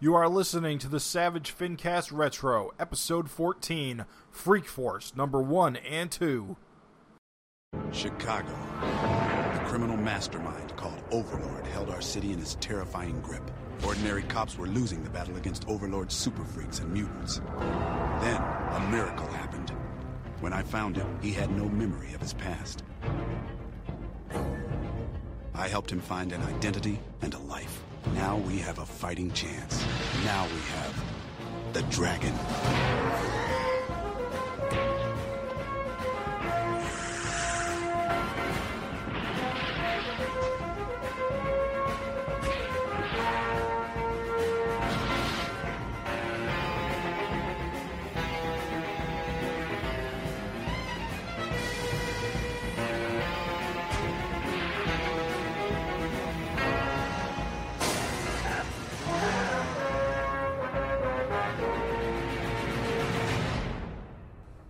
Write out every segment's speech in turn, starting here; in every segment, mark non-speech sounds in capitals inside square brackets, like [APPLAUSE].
You are listening to the Savage Fincast Retro, episode 14, Freak Force, number 1 and 2. Chicago. A criminal mastermind called Overlord held our city in his terrifying grip. Ordinary cops were losing the battle against Overlord's super freaks and mutants. Then, a miracle happened. When I found him, he had no memory of his past. I helped him find an identity and a life. Now we have a fighting chance. Now we have the dragon.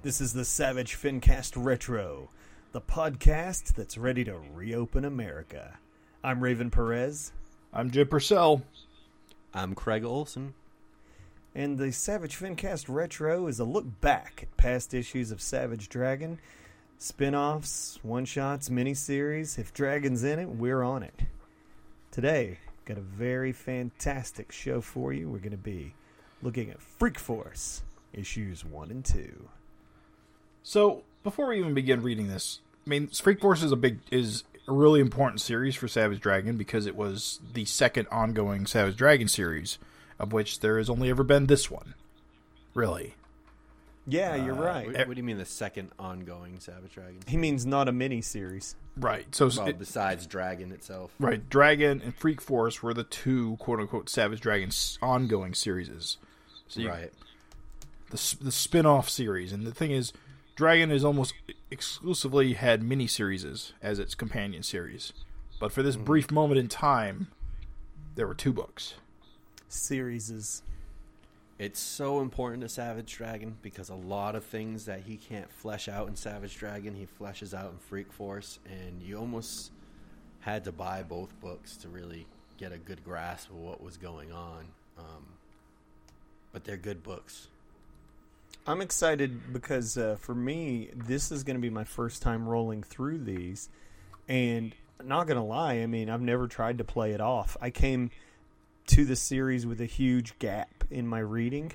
This is the Savage Fincast Retro, the podcast that's ready to reopen America. I'm Raven Perez, I'm Jim Purcell. I'm Craig Olson. and the Savage Fincast Retro is a look back at past issues of Savage Dragon, spin offs, one shots, miniseries. If Dragon's in it, we're on it. Today, got a very fantastic show for you. We're going to be looking at Freak Force, issues 1 and 2. So, before we even begin reading this, I mean, Freak Force is a big is a really important series for Savage Dragon because it was the second ongoing Savage Dragon series, of which there has only ever been this one. Really. Yeah, you're uh, What, right. what do you mean the second ongoing Savage Dragon? He means not a mini series. Right. So Well, it- besides Dragon itself. Right, Dragon and Freak Force were the two quote unquote Savage Dragon ongoing series. So you, Right. the the spin off series, and the thing is, Dragon has almost exclusively had miniseries as its companion series, but for this brief moment in time, there were two books. Series It's so important to Savage Dragon because a lot of things that he can't flesh out in Savage Dragon, he fleshes out in Freak Force, and you almost had to buy both books to really get a good grasp of what was going on. Um, but they're good books. I'm excited because uh, for me, this is going to be my first time rolling through these, and not going to lie, I mean, I've never tried to play it off. I came to the series with a huge gap in my reading,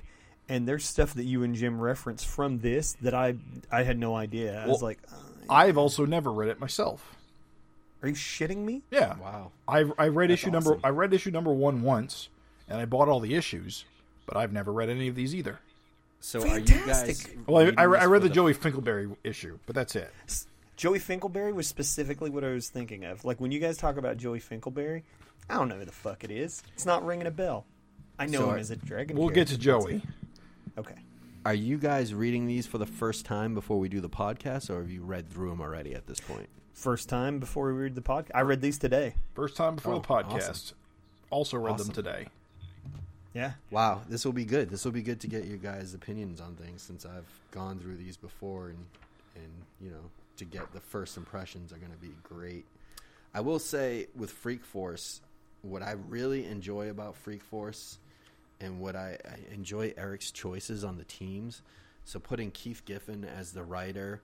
and there's stuff that you and Jim reference from this that I I had no idea. I was Well, like, uh, I've also never read it myself. "Are you shitting me?" Yeah, Wow. I I read That's issue number. I read issue number one once, and I bought all the issues, but I've never read any of these either. So are you guys. Well, I, I, I read for the Joey Finkelberry issue, but that's it. Joey Finkelberry was specifically what I was thinking of. Like when you guys talk about Joey Finkelberry, I don't know who the fuck it is. It's not ringing a bell. I know So him are- as a dragon. We'll get to Joey. Okay. Are you guys reading these for the first time before we do the podcast, or have you read through them already at this point? First time before we read the podcast. I read these today. First time before Oh, the podcast. awesome. Also read Awesome. them today. Yeah. Wow, this will be good. This will be good to get your guys' opinions on things since I've gone through these before, and and you know to get the first impressions are going to be great. I will say with Freak Force, what I really enjoy about Freak Force, and what I, I enjoy Eric's choices on the teams. So putting Keith Giffen as the writer,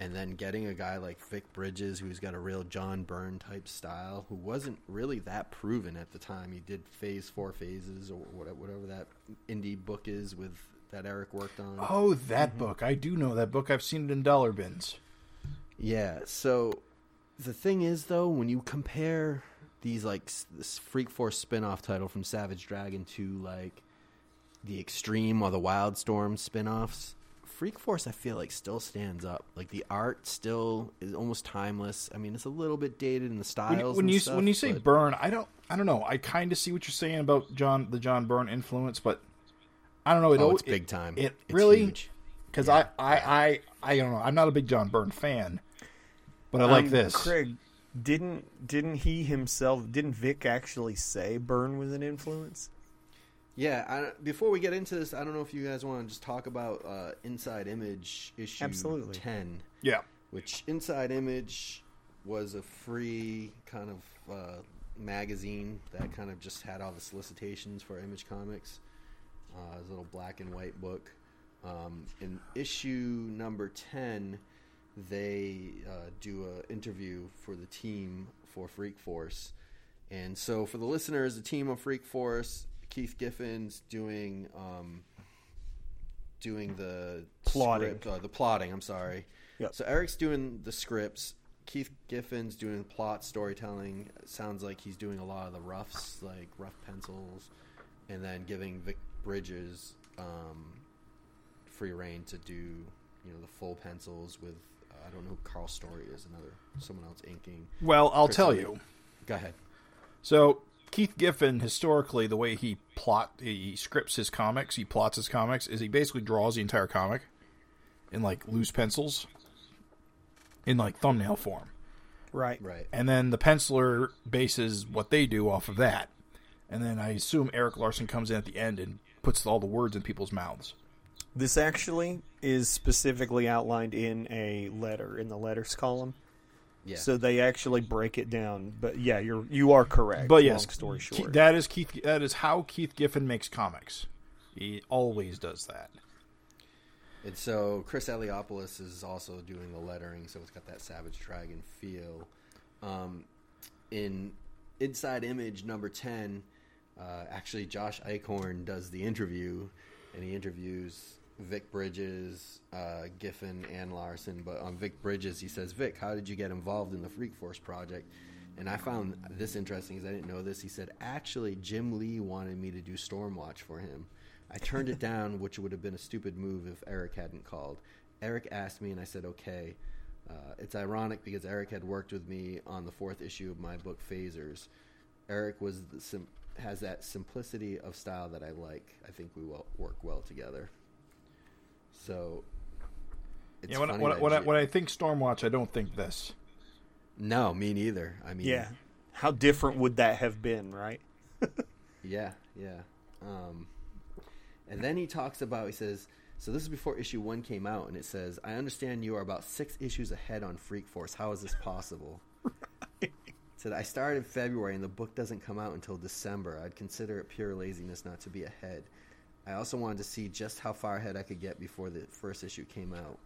and then getting a guy like Vic Bridges, who's got a real John Byrne type style, who wasn't really that proven at the time. He did Phase Four Phases or whatever, whatever that indie book is with that Eric worked on. Oh, that mm-hmm. book. I do know that book. I've seen it in dollar bins. Yeah. So the thing is, though, when you compare these like this Freak Force spin-off title from Savage Dragon to like the Extreme or the Wildstorm spin-offs, Freak Force I feel like still stands up. Like the art still is almost timeless. I mean, it's a little bit dated in the styles. When, when and you stuff, when you say but- Byrne, I don't I don't know. I kind of see what you're saying about John the John Byrne influence, but I don't know. It oh, al- it's big time. It, It's really huge. because I, I I I don't know. I'm not a big John Byrne fan, but I like Um, this. Craig, didn't didn't he himself didn't Vic actually say Byrne was an influence? Yeah, I, before we get into this, I don't know if you guys want to just talk about uh, Inside Image issue Absolutely. 10, Yeah, which Inside Image was a free kind of uh, magazine that kind of just had all the solicitations for Image Comics. Uh, his little black and white book. Um, in issue number ten, they uh, do an interview for the team for Freak Force, and so for the listeners, the team of Freak Force, Keith Giffen's doing um, doing the Plotting. script, uh, the plotting. I'm sorry. Yep. So Eric's doing the scripts. Keith Giffen's doing plot storytelling. It sounds like he's doing a lot of the roughs, like rough pencils, and then giving Vic Bridges um, free reign to do you know the full pencils with uh, I don't know who Karl Story is another someone else inking. Well, I'll Chris tell you. Go ahead. So Keith Giffen, historically, the way he plot he scripts his comics, he plots his comics, is he basically draws the entire comic in like loose pencils, in like thumbnail form, Right. Right. and then the penciler bases what they do off of that, and then I assume Erik Larsen comes in at the end and puts all the words in people's mouths. This actually is specifically outlined in a letter in the letters column. Yeah. So they actually break it down. But yeah, you're you are correct. But yes, long story Ke- short, that is Keith. That is how Keith Giffen makes comics. He always does that. And so Chris Eliopoulos is also doing the lettering, so it's got that Savage Dragon feel. Um, in Inside Image number 10, uh, actually Josh Eichhorn does the interview, and he interviews Vic Bridges, uh, Giffen, and Larsen. But on Vic Bridges, he says, Vic, how did you get involved in the Freak Force project? And I found this interesting because I didn't know this. He said, actually, Jim Lee wanted me to do Stormwatch for him. I turned it [LAUGHS] down, which would have been a stupid move if Eric hadn't called. Eric asked me, and I said, okay. Uh, it's ironic because Eric had worked with me on the fourth issue of my book, Phasers. Eric was the sim- has that simplicity of style that I like. I think we will work well together. So, it's yeah, when, when, when, I, when I think Stormwatch, I don't think this. no, me neither. I mean, yeah. How different would that have been, right? [LAUGHS] Yeah, yeah. Um, and then he talks about, he says, so this is before issue one came out, and it says, I understand you are about six issues ahead on Freak Force. How is this possible? [LAUGHS] Said, I started in February, and the book doesn't come out until December. I'd consider it pure laziness not to be ahead. I also wanted to see just how far ahead I could get before the first issue came out.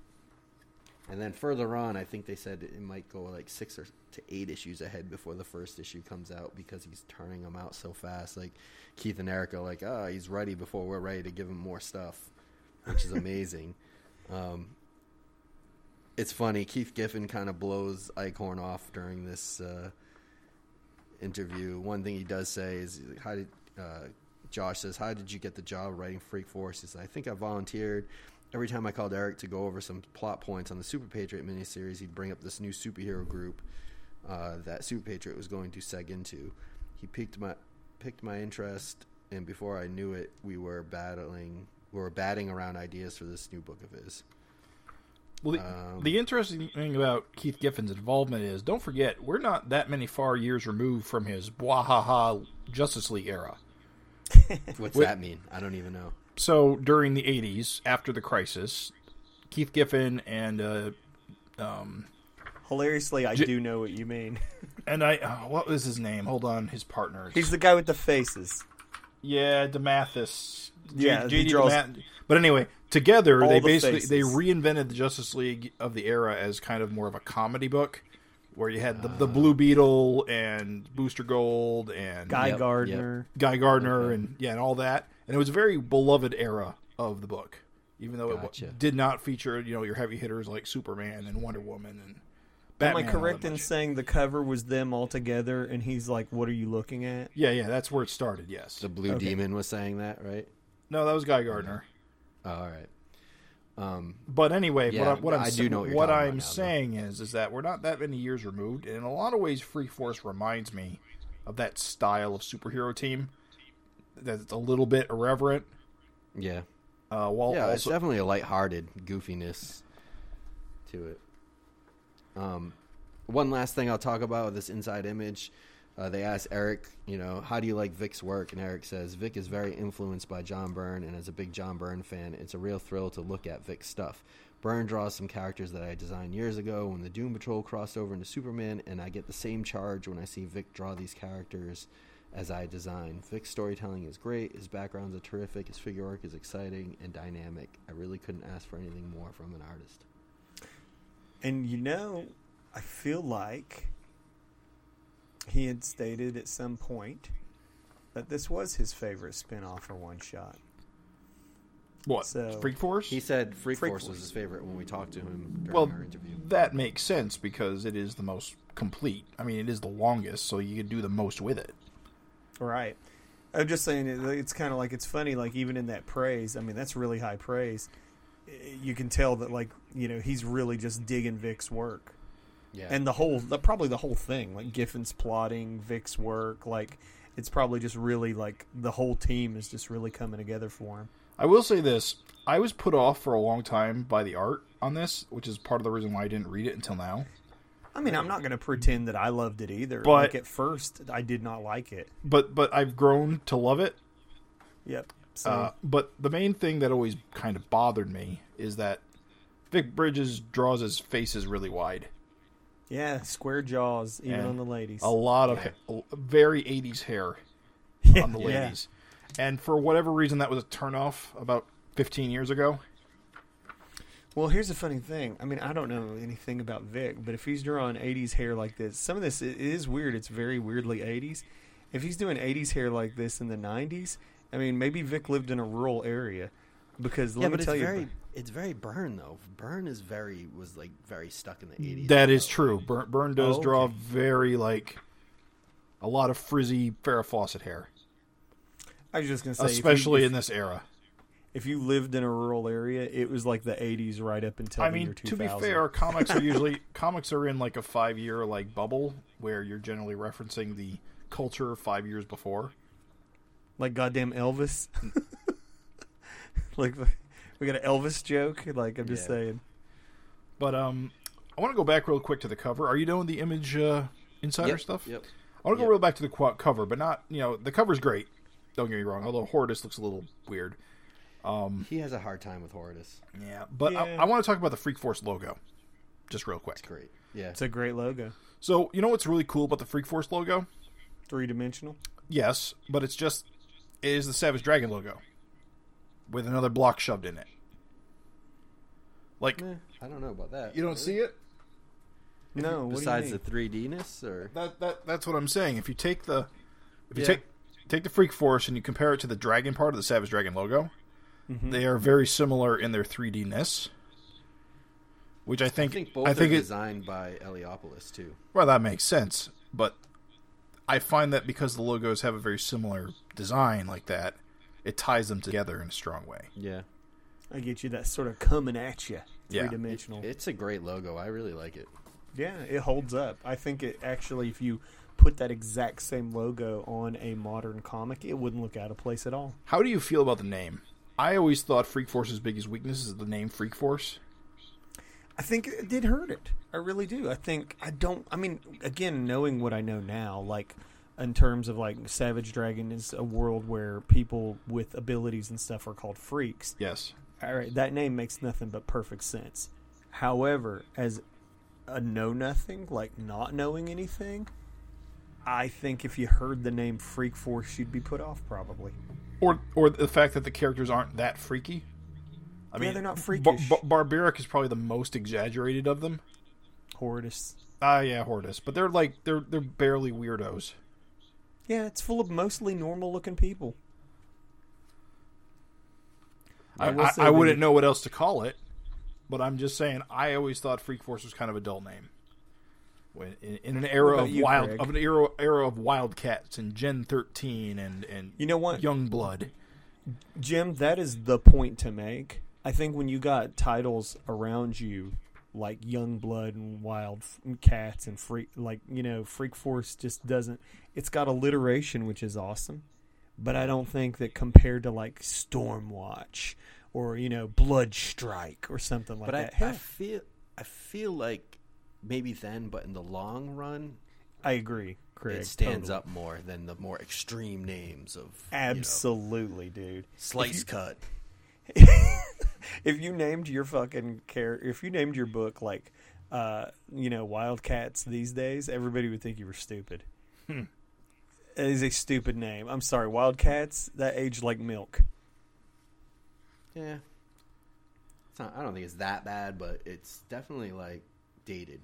And then further on, I think they said it might go like six or to eight issues ahead before the first issue comes out because he's turning them out so fast. Like Keith and Eric are like, oh, he's ready before we're ready to give him more stuff, which is amazing. [LAUGHS] um, it's funny. Keith Giffen kind of blows Eichhorn off during this uh, interview. One thing he does say is, "How did uh, Josh says, how did you get the job writing Freak Force?" He says, "I think I volunteered." Every time I called Eric to go over some plot points on the Super Patriot miniseries, he'd bring up this new superhero group uh, that Super Patriot was going to seg into. He piqued my picked my interest, and before I knew it, we were battling, we were batting around ideas for this new book of his. Well, the, Um, the interesting thing about Keith Giffen's involvement is, don't forget, we're not that many far years removed from his Bwahaha Justice League era. [LAUGHS] What's Wait- that mean? I don't even know. So during the '80s, after the crisis, Keith Giffen and uh, Hilariously, I J- do know what you mean. [LAUGHS] and I, uh, what was his name? Hold on, his partner. He's the guy with the faces. Yeah, DeMatteis. J- Yeah, he JD draws Demath- But anyway, together all they the basically they reinvented the Justice League of the era as kind of more of a comedy book, where you had the, the ah. Blue Beetle and Booster Gold and Guy Yep, Gardner. Guy Gardner and yeah, and all that. And it was a very beloved era of the book, even though Gotcha. it did not feature you know your heavy hitters like Superman and Wonder Woman and. Am Batman I all that correct in much. saying the cover was them all together, and he's like, "What are you looking at?" Yeah, yeah, that's where it started. Yes. The Blue Okay. Demon was saying that, right? No, that was Guy Gardner. Oh, all right. Um, But anyway, Yeah, what, I, what I'm I do know what what I'm now, though. saying is is that we're not that many years removed, and in a lot of ways, Freak Force reminds me of that style of superhero team that's a little bit irreverent, yeah. uh, while yeah, it's definitely a lighthearted goofiness to it. Um, one last thing I'll talk about with this inside image. Uh, they asked Eric, you know, how do you like Vic's work? And Eric says, Vic is very influenced by John Byrne, and as a big John Byrne fan, it's a real thrill to look at Vic's stuff. Byrne draws some characters that I designed years ago when the Doom Patrol crossed over into Superman, and I get the same charge when I see Vic draw these characters as I design. Vic's storytelling is great, his backgrounds are terrific, his figure work is exciting and dynamic. I really couldn't ask for anything more from an artist. And you know, I feel like he had stated at some point that this was his favorite spin-off or one shot. What? So- Freak Force? He said Freak, Freak Force was his favorite when we talked to him during well, our interview. that makes sense because it is the most complete. I mean, it is the longest, so you could do the most with it. Right. I'm just saying it's kind of like it's funny like even in that praise, I mean that's really high praise. You can tell that like, you know, he's really just digging Vic's work. Yeah. And the whole the, probably the whole thing, like Giffen's plotting, Vic's work, like it's probably just really like the whole team is just really coming together for him. I will say this: I was put off for a long time by the art on this, which is part of the reason why I didn't read it until now. I mean, I'm not going to pretend that I loved it either. But- like at first, I did not like it. But but I've grown to love it. Yep. So Uh, but the main thing that always kind of bothered me is that Vic Bridges draws his faces really wide. Yeah, square jaws even And on the ladies. A lot of ha- very 80s hair on the Yeah. ladies. And for whatever reason, that was a turnoff about 15 years ago. Well, here's the funny thing. I mean, I don't know anything about Vic, but if he's drawing 80s hair like this, some of this is weird. It's very weirdly 80s. If he's doing 80s hair like this in the 90s, I mean, maybe Vic lived in a rural area. Because let yeah, me but it's tell you, very it's very Byrne though. Byrne is very was like very stuck in the eighties. That is true. Byrne, Byrne does Oh, draw very, like, a lot of frizzy Farrah Fawcett hair, I was just going to say, if you- especially if, in this era. if you lived in a rural area, it was like the 80s right up until I the year mean, 2000. to be fair, [LAUGHS] comics are usually comics are in like a five year like bubble where you're generally referencing the culture five years before. like goddamn Elvis. [LAUGHS] like we got an Elvis joke. Like I'm just Yeah. saying. But um, I want to go back real quick to the cover. Are you doing the image uh, insider Yep, stuff? Yep. I want to go Yep. real back to the qu- cover, but not you know the cover's great. Don't get me wrong. Although Hortus looks a little weird. He has a hard time with Hortus. Yeah, but I, I want to talk about the Freak Force logo, just real quick. It's great. Yeah. It's a great logo. So you know what's really cool about the Freak Force logo? Three dimensional. Yes, but it's just it is the Savage Dragon logo with another block shoved in it. Like Eh, I don't know about that. you don't see it? No, what Besides do you the 3D-ness or That that that's what I'm saying. If you take the if you Yeah. take take the Freak Force and you compare it to the dragon part of the Savage Dragon logo, Mm-hmm. they are very similar in their 3D-ness. Which I think I think think both I think are it, designed by Eliopoulos too. well that makes sense, but I find that because the logos have a very similar design like that, it ties them together in a strong way. Yeah. I get you that sort of coming at you, Yeah. three dimensional. It's a great logo. I really like it. yeah, it holds up. I think it actually, if you put that exact same logo on a modern comic, it wouldn't look out of place at all. How do you feel about the name? I always thought Freak Force's biggest weakness is the name Freak Force. I think it did hurt it. I really do. I think I don't. I mean, again, knowing what I know now, like in terms of like Savage Dragon is a world where people with abilities and stuff are called freaks. Yes. All right, that name makes nothing but perfect sense. However, as a know nothing, like not knowing anything, I think if you heard the name Freak Force, you'd be put off probably. Or or the fact that the characters aren't that freaky. I Yeah, they're not Bar- freakish. Bar- Barbaric is probably the most exaggerated of them. Hortus. Ah, yeah, Hortus, but they're like they're they're barely weirdos. Yeah, it's full of mostly normal looking people. I, I, I wouldn't know what else to call it, but I'm just saying I always thought Freak Force was kind of a dull name. When in, in an era of you, wild Craig? of an era era of Wildcats and Gen 13 and and You know what? Young Blood. Jim, that is the point to make. I think when you got titles around you like Young Blood and Wild F- and Cats and Freak, like you know, Freak Force just doesn't. It's got alliteration, which is awesome, but I don't think that compared to like Stormwatch or you know Blood Strike or something like but that. I, I feel I feel like maybe then, but in the long run, I agree. Craig. it stands totally. up more than the more extreme names of you know, Absolutely, dude. slice cut. [LAUGHS] If you named your fucking care, if you named your book like, uh, you know, Wildcats these days, everybody would think you were stupid. Hmm. It is a stupid name. I'm sorry, Wildcats that age like milk. Yeah, it's not, I don't think it's that bad, but it's definitely like dated.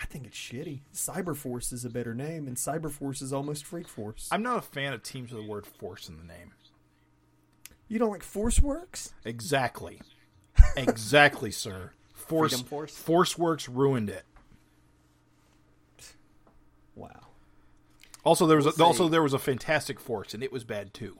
I think it's shitty. Cyberforce is a better name, and Cyberforce is almost Freak Force. I'm not a fan of teams with the word force in the name. You don't like Force Works? Exactly. exactly, [LAUGHS] sir. Force Freedom Force? Forceworks ruined it. Wow. Also, there was a, We'll also there was a Fantastic Force, and it was bad too.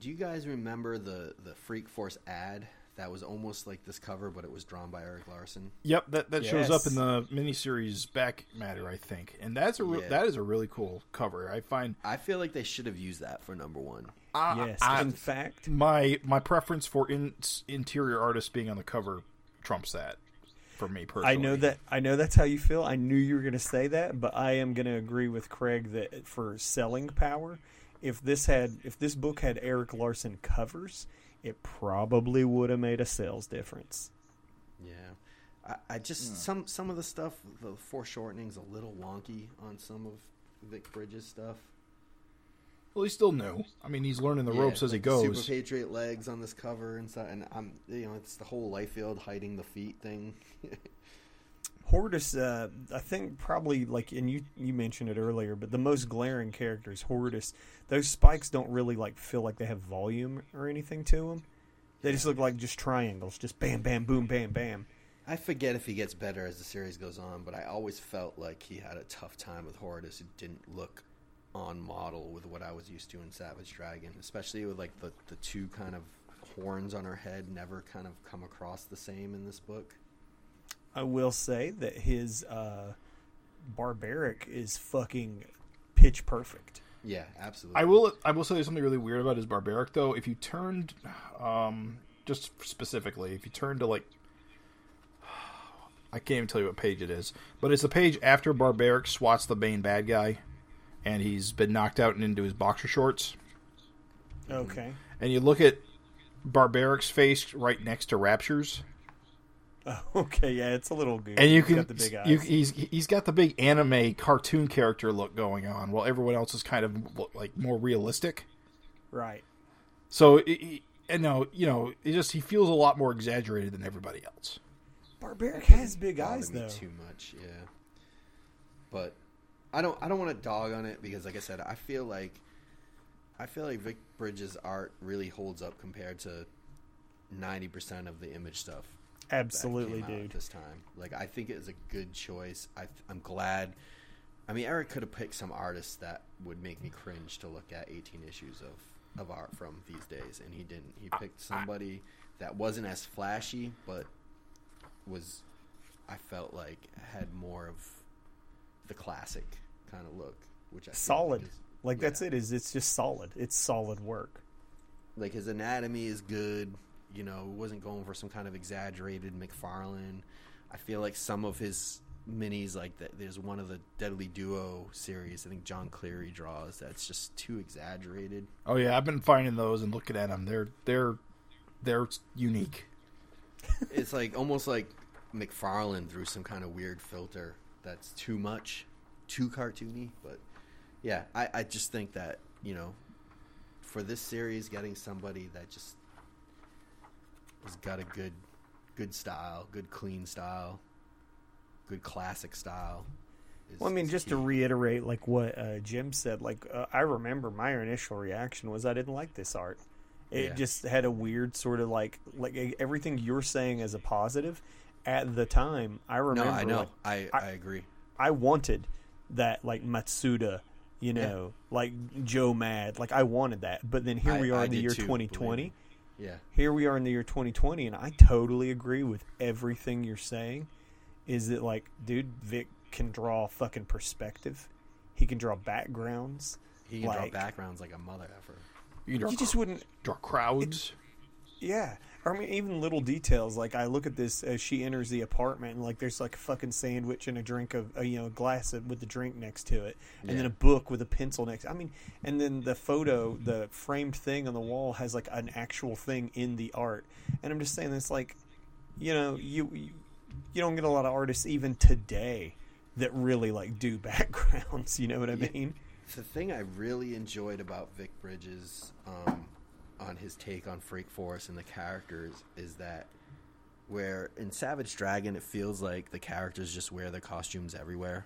Do you guys remember the the Freak Force ad that was almost like this cover, but it was drawn by Erik Larsen? Yep, that that shows up in the miniseries back matter, I think, and that's a re- Yeah. that is a really cool cover. I find I feel like they should have used that for number one. Uh, Yes. I- in fact, my my preference for in, interior artists being on the cover trumps that for me personally. I know that I know that's how you feel. I knew you were going to say that, but I am going to agree with Craig that for selling power, if this had if this book had Erik Larsen covers, it probably would have made a sales difference. Yeah, I, I just some some of the stuff, the foreshortening's a little wonky on some of Vic Bridges' stuff. Well, he's still new. I mean, he's learning the Yeah, ropes as he like the goes. Super Patriot legs on this cover and stuff, and I'm you know it's the whole Liefeld hiding the feet thing. [LAUGHS] Hortus, uh, I think probably like, and you you mentioned it earlier, but the most glaring character is Hortus. Those spikes don't really like feel like they have volume or anything to them. They just look like just triangles, just bam, bam, boom, bam, bam. I forget if he gets better as the series goes on, but I always felt like he had a tough time with Hortus. It didn't look on model with what I was used to in Savage Dragon, especially with like the the two kind of horns on her head never kind of come across the same in this book. I will say that his uh, barbaric is fucking pitch perfect. Yeah, absolutely. I will. I will say there's something really weird about his barbaric though. If you turned, um, just specifically, if you turn to like, [SIGHS] I can't even tell you what page it is, but it's the page after barbaric swats the main bad guy, and he's been knocked out and into his boxer shorts. Okay. And you look at barbaric's face right next to Rapture's, [LAUGHS] Okay, yeah, it's a little goofy. and you He's can got the big eyes. you, he's he's got the big anime cartoon character look going on, while everyone else is kind of like more realistic. right. So, it, it- and no, you know, it just he feels a lot more exaggerated than everybody else. Barbaric has big eyes though. too much. Yeah, but I don't. I don't want to dog on it because, like I said, I feel like I feel like Vic Bridges' art really holds up compared to ninety percent of the image stuff. that Absolutely, came out dude. This time, like I think it is a good choice. I, I'm glad. I mean, Eric could have picked some artists that would make me cringe to look at 18 issues of, of art from these days, and he didn't. He picked somebody that wasn't as flashy, but was I felt like had more of the classic kind of look, which I Solid. Like, is, Like that's it. Is it's just solid. It's solid work. like his anatomy is good. You know, wasn't going for some kind of exaggerated McFarlane. I feel like some of his minis, like that, there's one of the Deadly Duo series. I think John Cleary draws. That's just too exaggerated. Oh yeah, I've been finding those and looking at them. They're they're they're unique. it's like almost like McFarlane through some kind of weird filter. That's too much, too cartoony. But yeah, I, I just think that you know, for this series, getting somebody that just has got a good, good style, good clean style, good classic style. Is, Well, I mean, just to reiterate, like what uh, Jim said, like uh, I remember my initial reaction was I didn't like this art. It Yeah. just had a weird sort of like like everything you're saying as a positive. At the time, I remember. no. I know, like, I, I- I agree. I wanted that like Matsuda, you know, like Joe Mad. Like I wanted that. But then here I- we are I in the year too, 2020. Yeah, Here we are in the year 2020 and I totally agree with everything you're saying. Is that like dude Vic can draw fucking perspective. He can draw backgrounds. he can Like- draw backgrounds like a mother effer. You You just wouldn't draw crowds. yeah. I mean, even little details. Like I look at this as she enters the apartment, and like there's like a fucking sandwich and a drink of, uh, you know, a glass of, with the drink next to it, and then a book with a pencil next. I mean, and then the photo, the framed thing on the wall has like an actual thing in the art. And I'm just saying, it's like, you know, you you, you don't get a lot of artists even today that really like do [LAUGHS] backgrounds. You know what I Yeah. mean? The thing I really enjoyed about Vic Bridges um, on his take on Freak Force and the characters is that where in Savage Dragon it feels like the characters just wear their costumes everywhere.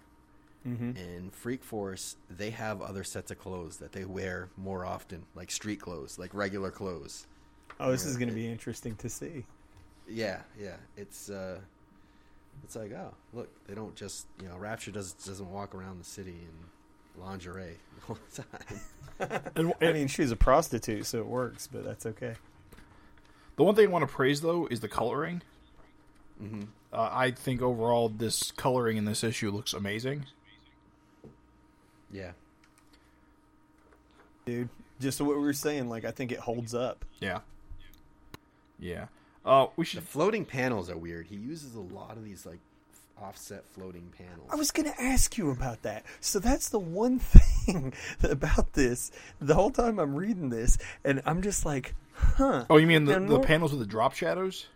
Mm-hmm. In Freak Force, they have other sets of clothes that they wear more often, like street clothes, like regular clothes. Oh, this is going to be interesting to see. Yeah, yeah. It's uh it's like, oh, look, they don't just you know, Rapture does doesn't walk around the city in lingerie [LAUGHS] all the time. [LAUGHS] And, I mean, she's a prostitute, so it works, but that's okay. the one thing I want to praise though is the coloring. Mhm. Uh, I think overall this coloring in this issue looks amazing. Yeah. Dude, just what we were saying, like, I think it holds up. Yeah. Yeah. Uh, we The should. floating panels are weird. He uses a lot of these like f- offset floating panels. I was going to ask you about that. So that's the one [LAUGHS] thing about this. The whole time I'm reading this, and I'm just like, huh. Oh, you mean the, Now, the panels with the drop shadows?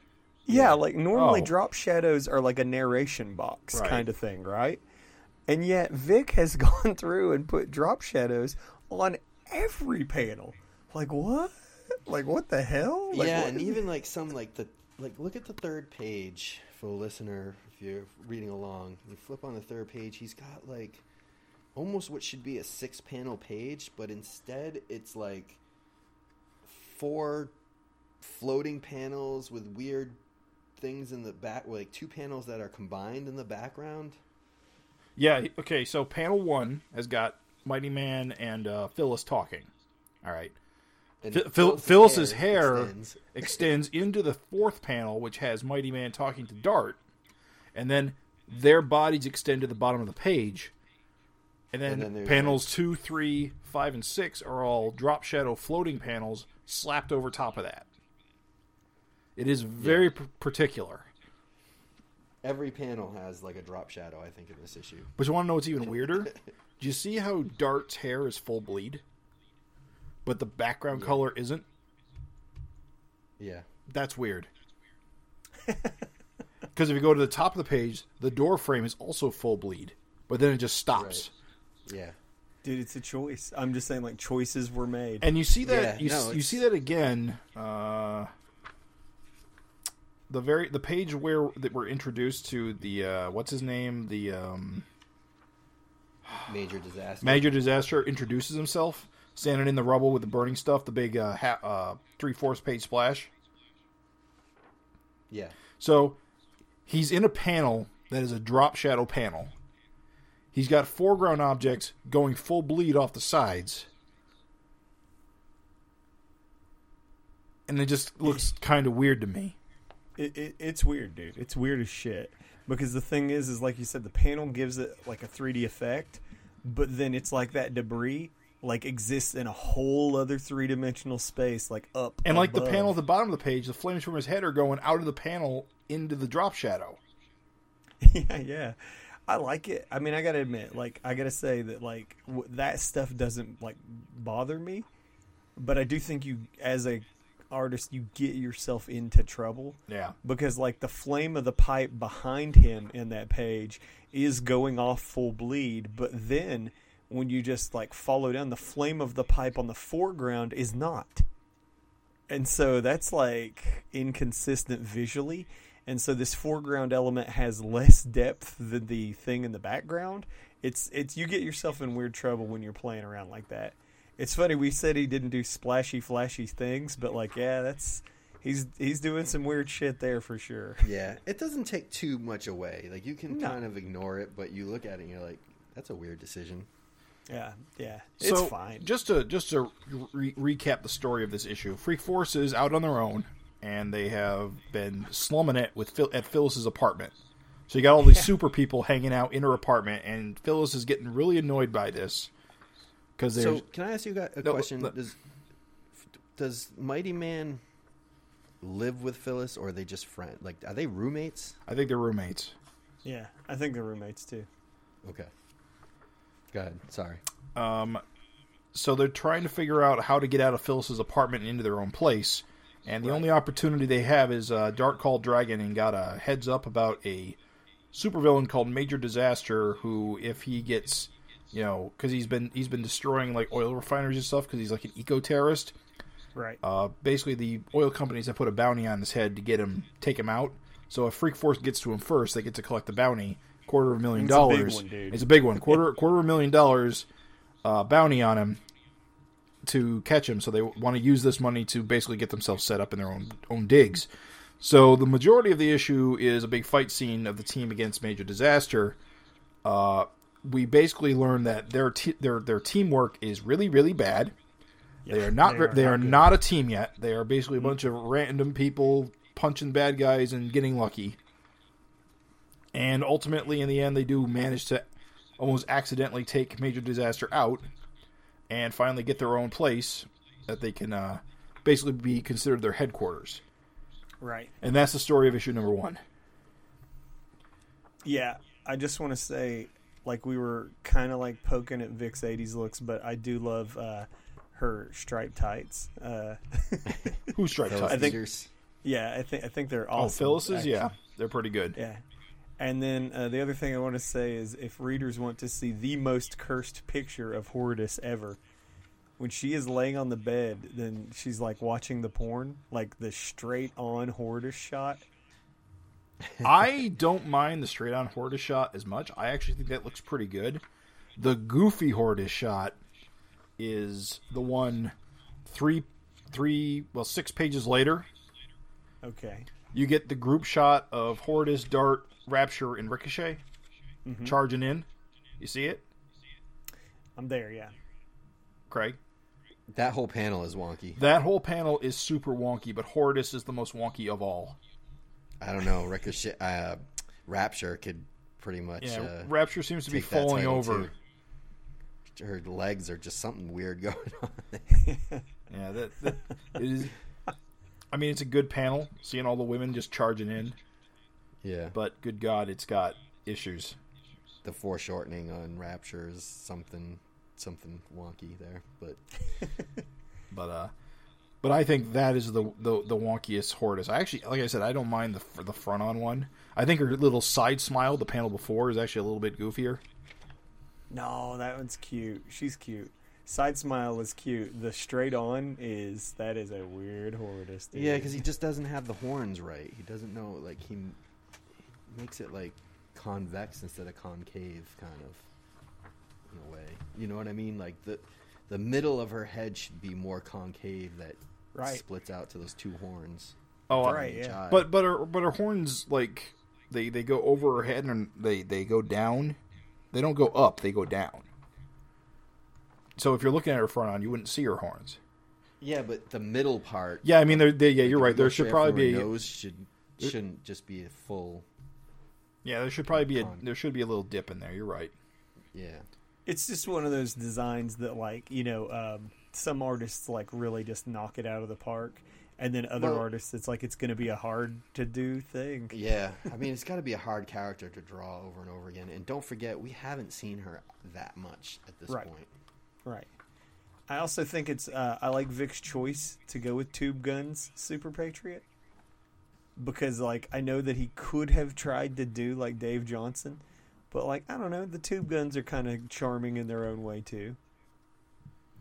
Yeah, like normally Oh. drop shadows are like a narration box Right. kind of thing, right? And yet Vic has [LAUGHS] gone through and put drop shadows on every panel. Like what? Like what the hell? Like, yeah, what and even like some like the like look at the third page for a listener if you're reading along. You flip on the third page, he's got like almost what should be a six panel page, but instead it's like four floating panels with weird things in the back like two panels that are combined in the background. Yeah. Okay. So panel one has got Mighty Man and uh, Phyllis talking. All right. And Phil- Phil- Phyllis's hair [LAUGHS] extends. extends [LAUGHS] into the fourth panel, which has Mighty Man talking to Dart, and then their bodies extend to the bottom of the page. And then, And then panels two, three, five, and six are all drop shadow floating panels slapped over top of that. It is very p- particular. Every panel has like a drop shadow, I think, in this issue. But you want to know what's even [LAUGHS] weirder? Do you see how Dart's hair is full bleed, but the background color isn't? Yeah. That's weird. [LAUGHS] Because if you go to the top of the page, the door frame is also full bleed, but then it just stops. Yeah. Dude, it's a choice. I'm just saying like choices were made. And you see that Yeah, you, no, you see that again. Uh, the very the page where that we're introduced to the uh, what's his name the um, Major disaster. Major Disaster introduces himself, standing in the rubble with the burning stuff, the big uh, ha- uh, three fourths page splash. Yeah. So he's in a panel that is a drop shadow panel. He's got foreground objects going full bleed off the sides. And it just looks kind of weird to me. It, it, it's weird, dude. It's weird as shit. Because the thing is, is like you said, the panel gives it like a 3D effect, but then it's like that debris like exists in a whole other three dimensional space, like up And like the panel at the bottom of the page, the flames from his head are going out of the panel into the drop shadow. [LAUGHS] yeah, yeah. I like it. I mean, I gotta admit, like, I gotta say that, like, w- that stuff doesn't like bother me, but I do think you, as a artist, you get yourself into trouble Yeah. because, like, the flame of the pipe behind him in that page is going off full bleed, but then when you just like follow down, the flame of the pipe on the foreground is not. And so that's like inconsistent visually. And so this foreground element has less depth than the thing in the background. It's it's you get yourself in weird trouble when you're playing around like that. It's funny we said he didn't do splashy flashy things, but like yeah, that's he's he's doing some weird shit there for sure. [LAUGHS] Yeah. It doesn't take too much away. Like you can No. kind of ignore it, but you look at it and you're like, that's a weird decision. Yeah, yeah. It's so fine. Just to just to re- recap the story of this issue, Freak Force is out on their own, and they have been slumming it with Phil- at Phyllis's apartment. So you got all these super people hanging out in her apartment, and Phyllis is getting really annoyed by this because there's So can I ask you guys a No, question? let- Does does Mighty Man live with Phyllis or are they just friends? Like, are they roommates? I think they're roommates. Yeah, I think they're roommates too. Okay. Go ahead. Sorry. Um, so they're trying to figure out how to get out of Phyllis's apartment and into their own place. And the only opportunity they have is uh, Dark Call Dragon and got a heads up about a supervillain called Major Disaster who, if he gets, you know, because he's been he's been destroying like oil refineries and stuff because he's like an eco terrorist. Right. Uh, basically, the oil companies have put a bounty on his head to get him, take him out. So if Freak Force gets to him first, they get to collect the bounty, quarter of a million It's a big dollars. one, dude. It's a big one, [LAUGHS] quarter quarter of a million dollars uh, bounty on him to catch him. So they want to use this money to basically get themselves set up in their own own digs. So the majority of the issue is a big fight scene of the team against Major Disaster. Uh, we basically learn that their te- their their teamwork is really really bad. They are not. they are they are good. not a team yet. They are basically a bunch of random people punching bad guys and getting lucky. And ultimately, in the end, they do manage to almost accidentally take Major Disaster out, and finally get their own place that they can uh, basically be considered their headquarters. Right. And that's the story of issue number one. Yeah, I just want to say, like we were kind of like poking at Vic's '80s looks, but I do love uh, her striped tights. Uh, [LAUGHS] Who's striped Phyllis tights? think- Eaters. yeah, I think I think they're Oh, awesome. Phyllis's, actually. yeah, they're pretty good. Yeah. And then uh, the other thing I want to say is if readers want to see the most cursed picture of Horridus ever, when she is laying on the bed, then she's like watching the porn, like the straight on Horridus shot. I don't mind the straight on Hortus shot as much. I actually think that looks pretty good. The goofy Hortus shot is the one three three well six pages later. Okay. You get the group shot of Hortus, Dart, Rapture, and Ricochet charging in. You see it, I'm there, yeah. Craig? That whole panel is wonky. That whole panel is super wonky, but Hortus is the most wonky of all. I don't know. Ricochet, uh, Rapture could pretty much. Yeah, uh, Rapture seems to be falling over. too. Her legs are just something weird going on. [LAUGHS] Yeah, that, that it is. I mean, it's a good panel, seeing all the women just charging in. Yeah, But good God, it's got issues. the foreshortening on Rapture is something something wonky there. But [LAUGHS] But uh, but I think that is the the, the wonkiest Hortus. I actually, like I said, I don't mind the the front on one. I think her little side smile, the panel before, is actually a little bit goofier. No, that one's cute. She's cute. Side smile is cute. The straight on is that is a weird Horridus. Dude. yeah, because he just doesn't have the horns right. He doesn't know like he, he makes it like convex instead of concave, kind of in a way. You know what I mean? Like the the middle of her head should be more concave. That Right. splits out to those two horns. Oh, Right, yeah. eye. But but her but her horns like they they go over her head and they they go down. They don't go up. They go down. So if you're looking at her front on, you wouldn't see her horns. yeah, but the middle part. Yeah, I mean, they're, they yeah, you're if right. There should probably be her nose should shouldn't just be a full. Yeah, there should probably be a there should be a little dip in there. You're right. Yeah, it's just one of those designs that like you know um, some artists like really just knock it out of the park and then other Well- artists it's like it's going to be a hard to do thing yeah. I mean, it's [LAUGHS] got to be a hard character to draw over and over again. And don't forget, we haven't seen her that much at this Right. point. right i also think it's uh, i like vic's choice to go with tube guns super patriot because like i know that he could have tried to do like dave johnson but like i don't know the tube guns are kind of charming in their own way too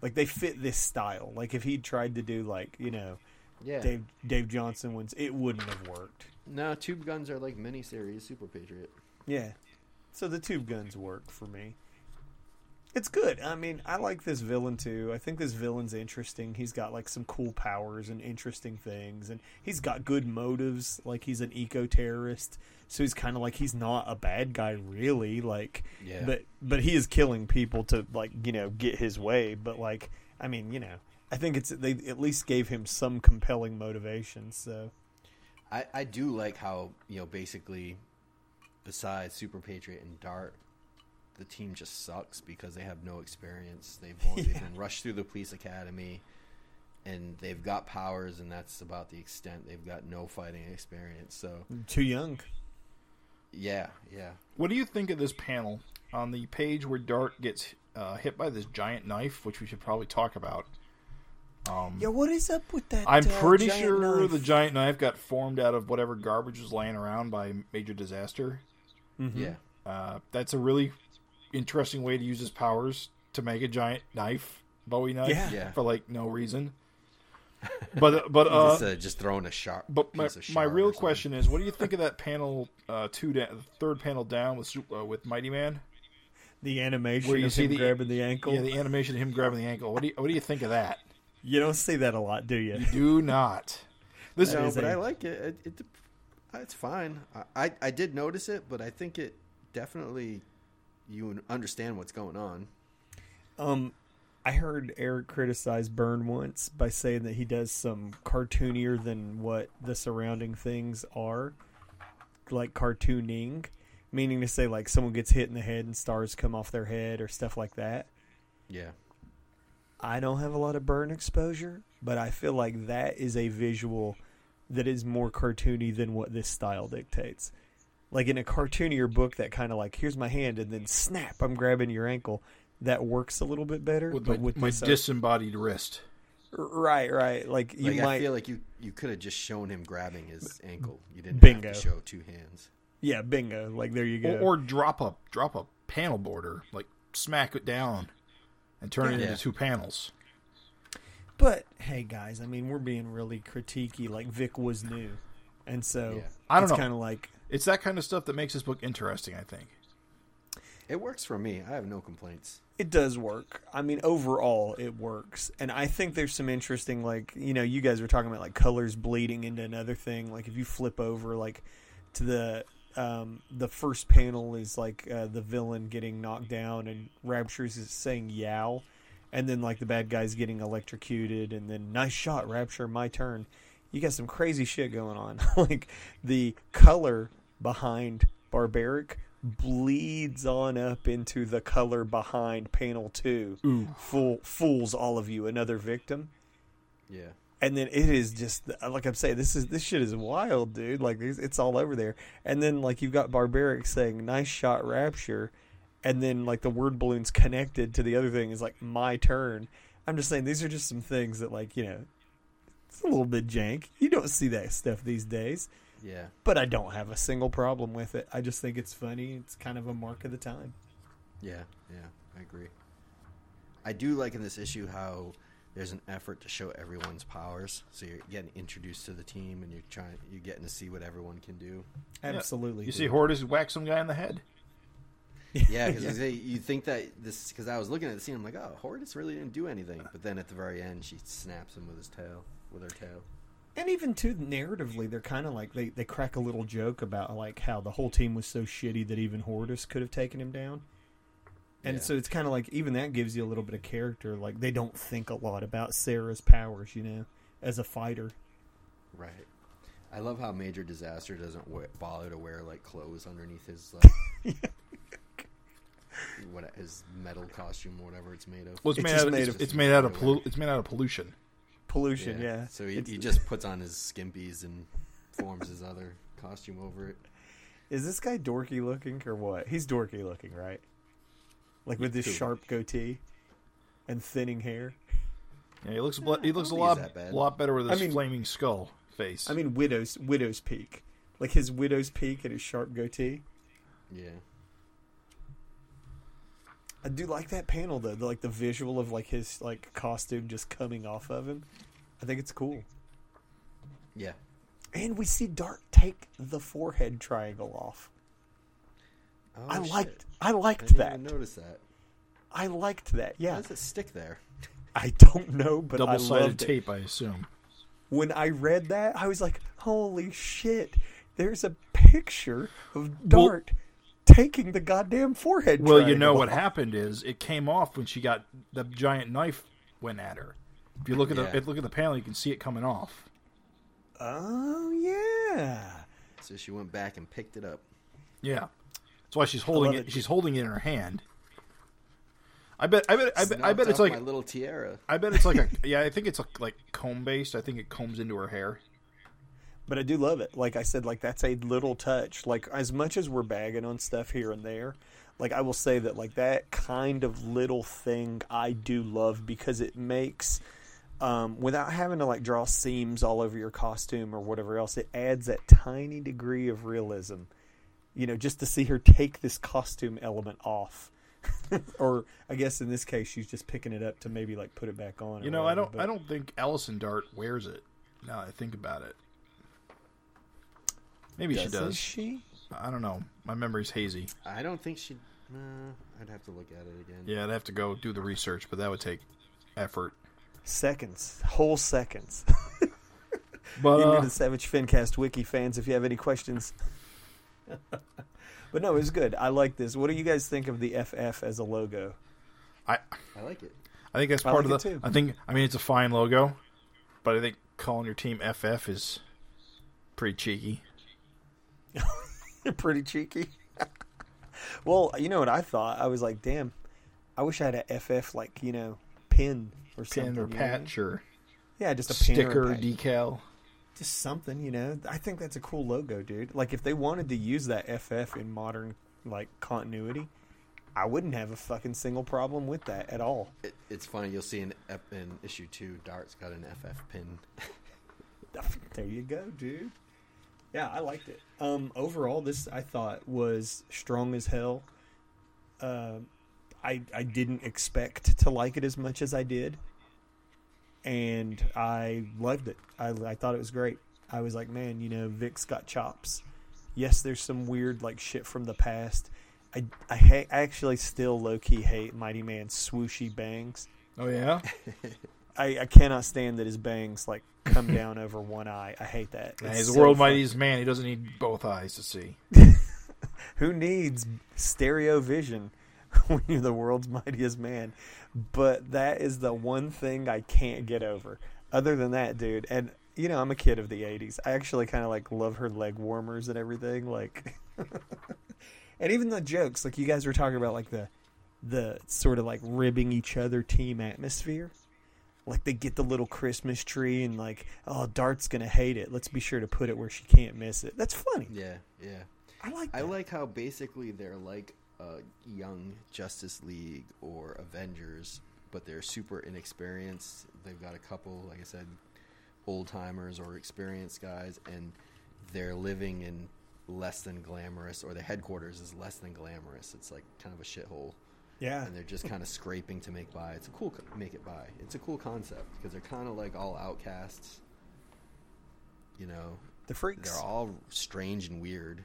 like they fit this style like if he'd tried to do like you know Yeah. Dave Dave Johnson ones, it wouldn't have worked. No, tube guns are like miniseries Super Patriot. Yeah. So the tube guns work for me. It's good. I mean, I like this villain too. I think this villain's interesting. He's got like some cool powers and interesting things and he's got good motives. Like he's an eco-terrorist. So he's kind of like he's not a bad guy really, like Yeah. but but he is killing people to like, you know, get his way, but like I mean, you know, I think it's they at least gave him some compelling motivation, so I, I do like how you know basically, besides Super Patriot and Dart, the team just sucks because they have no experience. They've [LAUGHS] only they've Yeah. been rushed through the police academy, and they've got powers, and that's about the extent. They've got no fighting experience. So Too young. yeah, yeah. What do you think of this panel on the page where Dart gets uh, hit by this giant knife, which we should probably talk about? Yeah, what is up with that? I'm uh, pretty giant sure knife? the giant knife got formed out of whatever garbage was laying around by Major Disaster. Yeah. Uh, that's a really interesting way to use his powers to make a giant knife, Bowie knife, Yeah. Yeah. for like no reason. But [LAUGHS] but uh, just, uh, just throwing a sharp. but my, piece of my real question is, what do you think of that panel uh, two da- third panel down with uh, with Mighty Man? the animation Where you of see him the- grabbing the ankle. Yeah, the animation of him grabbing the ankle. What do you what do you think of that? you don't see that a lot, do you? Do not. This No, is but a- I like it. It, it. It's fine. I, I I did notice it, but I think it definitely you understand what's going on. Um, I heard Erik criticize Byrne once by saying that he does some cartoonier than what the surrounding things are, like cartooning, meaning to say like someone gets hit in the head and stars come off their head or stuff like that. Yeah. I don't have a lot of Byrne exposure, but I feel like that is a visual that is more cartoony than what this style dictates. Like in a cartoonier book, that kind of like here's my hand and then snap, I'm grabbing your ankle. That works a little bit better. with but my, with my this, uh, disembodied wrist. right, right. Like you like, might, I feel like you you could have just shown him grabbing his ankle. You didn't Bingo. have to show two hands. yeah, bingo. Like there you go. Or, or drop a drop a panel border, like smack it down, and turn it into two panels. but hey, guys, I mean, we're being really critiquey. Like Vic was new, and so Yeah. I don't it's know. Kind of like It's that kind of stuff that makes this book interesting. I think. It works for me. I have no complaints. It does work. I mean, overall, it works. And I think there's some interesting, like, you know, you guys were talking about, like, colors bleeding into another thing. Like, if you flip over, like, to the. Um, the first panel is like uh, the villain getting knocked down, and Rapture's is saying "yow," and then like the bad guy's getting electrocuted, and then nice shot, Rapture, my turn. You got some crazy shit going on. [LAUGHS] like the color behind Barbaric bleeds on up into the color behind panel two. Ooh. Fool, fools all of you, another victim. Yeah. And then it is just like I'm saying, this is this shit is wild, dude. Like it's, it's all over there. And then like you've got Barbaric saying "nice shot, Rapture," and then like the word balloons connected to the other thing is like "my turn." I'm just saying these are just some things that like you know, it's a little bit jank. You don't see that stuff these days Yeah. but I don't have a single problem with it. I just think it's funny. It's kind of a mark of the time. Yeah. Yeah. I agree. I do like in this issue how there's an effort to show everyone's powers. So you're getting introduced to the team, and you're trying, you're getting to see what everyone can do. Absolutely. You see Horridus whack some guy in the head. [LAUGHS] Yeah, because you think that this. Because I was looking at the scene, I'm like, oh, Horridus really didn't do anything. But then at the very end, she snaps him with his tail, with her tail. and even too narratively, they're kind of like they, they crack a little joke about like how the whole team was so shitty that even Horridus could have taken him down. And Yeah. so it's kind of like even that gives you a little bit of character. Like they don't think a lot about Sarah's powers, you know, as a fighter. Right. I love how Major Disaster doesn't wear, bother to wear like clothes underneath his like, [LAUGHS] what his metal costume or whatever it's made of. Well, it's, It's made just out. Of, made it's, of- it's made out of pollu- It's made out of pollution. Pollution, yeah. So he, It's- he just puts on his skimpies and forms his other [LAUGHS] costume over it. Is this guy dorky looking or what? He's dorky looking, right? Like with this sharp goatee and thinning hair. Yeah, he looks. bl- He looks a lot, he's that bad. lot better with I mean- flaming skull face. I mean, widow's widow's peak, like his widow's peak and his sharp goatee. Yeah. I do like that panel though, the, like the visual of like his like costume just coming off of him. I think it's cool. Yeah. And we see Dart take the forehead triangle off. Oh, I shit. liked I I liked didn't that. even notice that. I liked that. How Yeah. does it stick there? [LAUGHS] I don't know, but I double sided loved it. tape, I assume. when I read that, I was like, "Holy shit!" There's a picture of Dart taking the goddamn forehead. Well, you know what happened is it came off when she got the giant knife went at her. If you look at Yeah. the look at the panel, you can see it coming off. Oh yeah. So she went back and picked it up. Yeah, that's why she's holding it. it. She's holding it in her hand. I bet. I bet. I bet. I bet it's like. my little tiara. I bet it's like a. [LAUGHS] Yeah, I think it's like, like comb based. I think it combs into her hair. But I do love it. Like I said, like that's a little touch. Like as much as we're bagging on stuff here and there, like I will say that like that kind of little thing I do love because it makes um, without having to like draw seams all over your costume or whatever else, it adds that tiny degree of realism. You know, just to see her take this costume element off. [LAUGHS] or I guess in this case she's just picking it up to maybe like put it back on. You know, I don't. but- I don't think Allison Dart wears it. Now that I think about it. Maybe she Doesn't does. she? I don't know. My memory's hazy. I don't think she. Uh, I'd have to look at it again. Yeah, I'd have to go do the research, but that would take effort. Seconds, whole seconds. [LAUGHS] But you uh, the Savage Fincast wiki fans if you have any questions. but no, it was good. I like this. What do you guys think of the FF as a logo? I I like it. I think that's I part like of the. it too. I think. I mean, it's a fine logo, but I think calling your team FF is pretty cheeky. [LAUGHS] Pretty cheeky. [LAUGHS] well, you know what I thought? I was like, damn, I wish I had a FF like you know pin or something. Pin or you know what I mean? patch or Yeah, just a pin sticker or a decal. just something. You know, I think that's a cool logo, dude. Like if they wanted to use that FF in modern like continuity. I wouldn't have a fucking single problem with that at all. it. It's funny. You'll see in, ep- in issue two, Dart's got an FF pin. [LAUGHS] There you go, dude. Yeah, I liked it. Um, overall, this I thought was strong as hell. Uh, I I didn't expect to like it as much as I did, and I loved it. I I thought it was great. I was like, man, you know, Vic's got chops. Yes, there's some weird like shit from the past. I I, ha- I actually still low key hate Mighty Man's swooshy bangs. Oh yeah. [LAUGHS] I, I cannot stand that his bangs like come [LAUGHS] down over one eye. I hate that. It's he's the so world mightiest man. He doesn't need both eyes to see. [LAUGHS] Who needs stereo vision [LAUGHS] when you're the world's mightiest man? But that is the one thing I can't get over. Other than that, dude, and you know I'm a kid of the '80s. I actually kind of like love her leg warmers and everything. Like, and even the jokes, like you guys were talking about, like the the sort of like ribbing each other team atmosphere. Like they get the little Christmas tree and like, oh, Dart's gonna hate it. Let's be sure to put it where she can't miss it. That's funny. Yeah, yeah. I like. I like how basically they're like a young Justice League or Avengers, but they're super inexperienced. They've got a couple, like I said, old timers or experienced guys, and they're living in less than glamorous, or the headquarters is less than glamorous. It's like kind of a shithole, Yeah, and they're just kind of scraping to make by. It's a cool co- make it by. It's a cool concept because they're kind of like all outcasts. You know, the freaks. they're all strange and weird.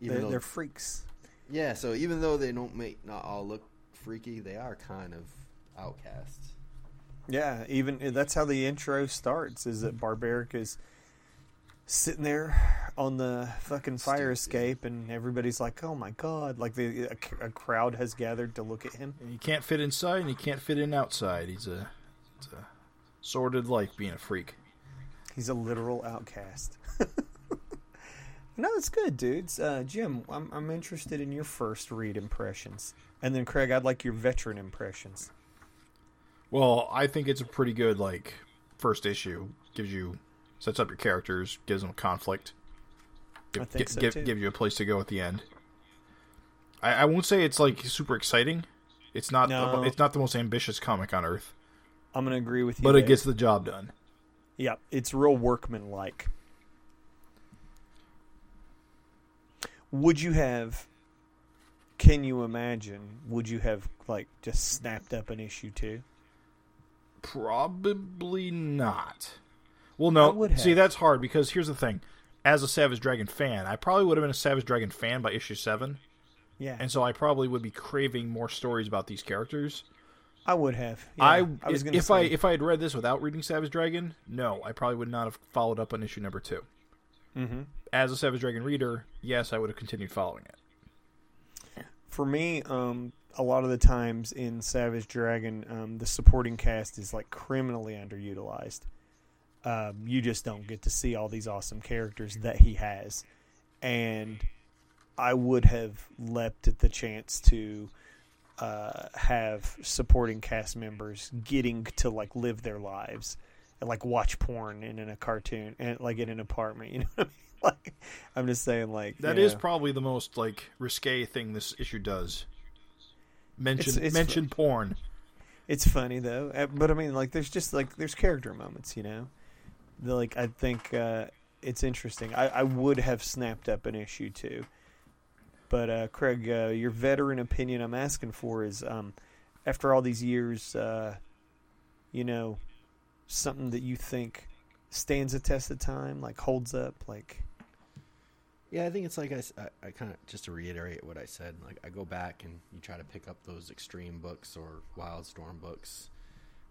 They're, though- they're freaks. yeah, so even though they don't make not all look freaky, they are kind of outcasts. Yeah, even that's how the intro starts. Is that Barbaric is sitting there on the fucking fire escape, and everybody's like, "Oh my god!" Like the a, a crowd has gathered to look at him. And he can't fit inside and he can't fit in outside. He's a, it's a sordid life being a freak. He's a literal outcast. [LAUGHS] no, that's good, dudes. Uh, Jim, I'm I'm interested in your first read impressions, and then Craig, I'd like your veteran impressions. Well, I think it's a pretty good like first issue. Gives you sets up your characters, gives them conflict. Give, gi- so, give, give you a place to go at the end. I, I won't say it's like super exciting. It's not. No. The, it's not the most ambitious comic on earth, I'm gonna agree with you, but it gets the job done. Yeah, it's real workmanlike. Would you have? Can you imagine? Would you have like just snapped up an issue too? Probably not. Well, no. See, that's hard because here's the thing. As a Savage Dragon fan, I probably would have been a Savage Dragon fan by issue seven, Yeah, and so I probably would be craving more stories about these characters. I would have. Yeah, I, I was gonna if say, I if I had read this without reading Savage Dragon, no, I probably would not have followed up on issue number two. Mhm. As a Savage Dragon reader, yes, I would have continued following it. for me, um, a lot of the times in Savage Dragon, um, the supporting cast is like criminally underutilized. Um, you just don't get to see all these awesome characters that he has, and I would have leapt at the chance to uh, have supporting cast members getting to like live their lives and like watch porn in, in a cartoon and like in an apartment. [LAUGHS] You know what I mean? Like, I'm just saying, like that is know. probably the most like risque thing this issue does. Mention It's- it's mention porn. It's funny though, Uh, but I mean, like, there's just like there's character moments, you know. The, like, I think uh, it's interesting. I, I would have snapped up an issue too, but uh, Craig, uh, your veteran opinion I'm asking for is, um, after all these years, uh, you know, something that you think stands a test of time, like holds up, like Yeah, I think it's like I, I kind of just to reiterate what I said. Like I go back and you try to pick up those extreme books or Wildstorm books,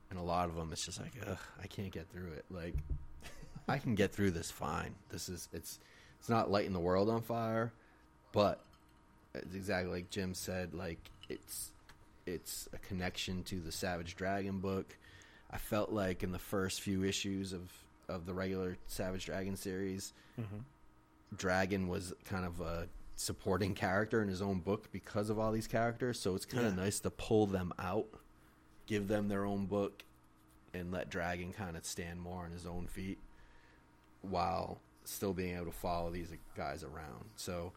and a lot of them it's just like, ugh, I can't get through it. Like I can get through this fine. This is it's it's not lighting the world on fire, but it's exactly like Jim said. Like it's it's a connection to the Savage Dragon book. I felt like in the first few issues of of the regular Savage Dragon series, mm-hmm. Dragon was kind of a supporting character in his own book because of all these characters. So it's kind of Yeah. nice to pull them out, give them their own book, and let Dragon kind of stand more on his own feet while still being able to follow these guys around. So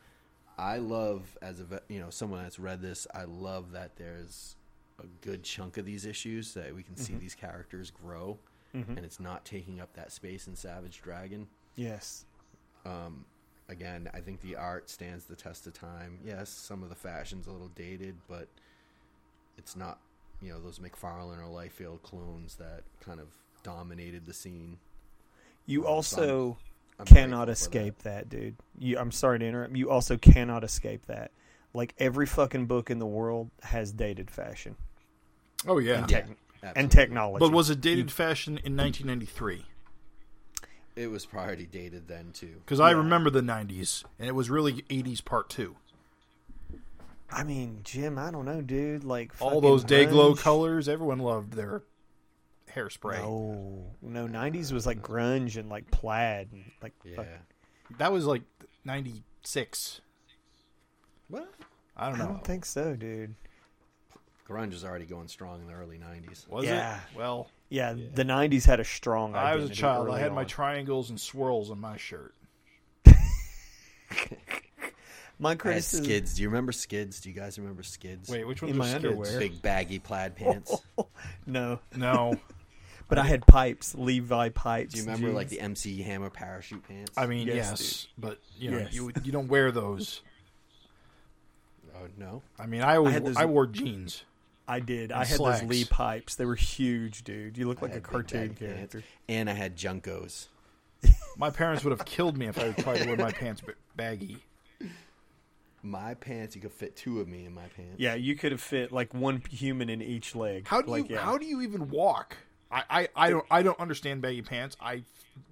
I love as a you know someone that's read this, I love that there's a good chunk of these issues that we can see these characters grow, and it's not taking up that space in Savage Dragon. yes, Um, again, I think the art stands the test of time. Yes, some of the fashion's a little dated, but it's not, you know, those McFarlane or Liefeld clones that kind of dominated the scene. You so also. I'm cannot grateful for that. escape that. dude. You, I'm sorry to interrupt. You also cannot escape that. Like every fucking book in the world has dated fashion Oh yeah. and, Yeah, tech- and technology. But was it dated fashion in 1993? It was probably dated then too. Because I remember the 90s, and it was really 80s part two. I mean, Jim, I don't know, dude. Like All those day glow colors, everyone loved their hairspray. No, no. '90s was like grunge and like plaid and like. Yeah. fuck- That was like 96. What? I don't know. I don't think so, dude. Grunge was already going strong in the early '90s. was Yeah. it? Well, Yeah, the '90s had a strong. I was a child. I early had my triangles and swirls on my shirt. [LAUGHS] my I had criticism. skids. Do you remember skids? Do you guys remember skids? Wait, which one? In my skids? underwear. Big baggy plaid pants. [LAUGHS] No, No, [LAUGHS] but I had pipes, Levi pipes. Do you remember like the MC Hammer parachute pants? I mean Yes, yes, but you know Yes. you you don't wear those. oh no. I mean, I always, had those- I wore jeans. I did. I had slacks. those Lee pipes. They were huge, dude. You look like a cartoon baggy pants. character. and I had Junkos. [LAUGHS] My parents would have killed me if I tried to wear my pants baggy. My pants, you could fit two of me in my pants. Yeah, you could have fit like one human in each leg. How do like, you yeah. how do you even walk? I, I, I don't I don't understand baggy pants. I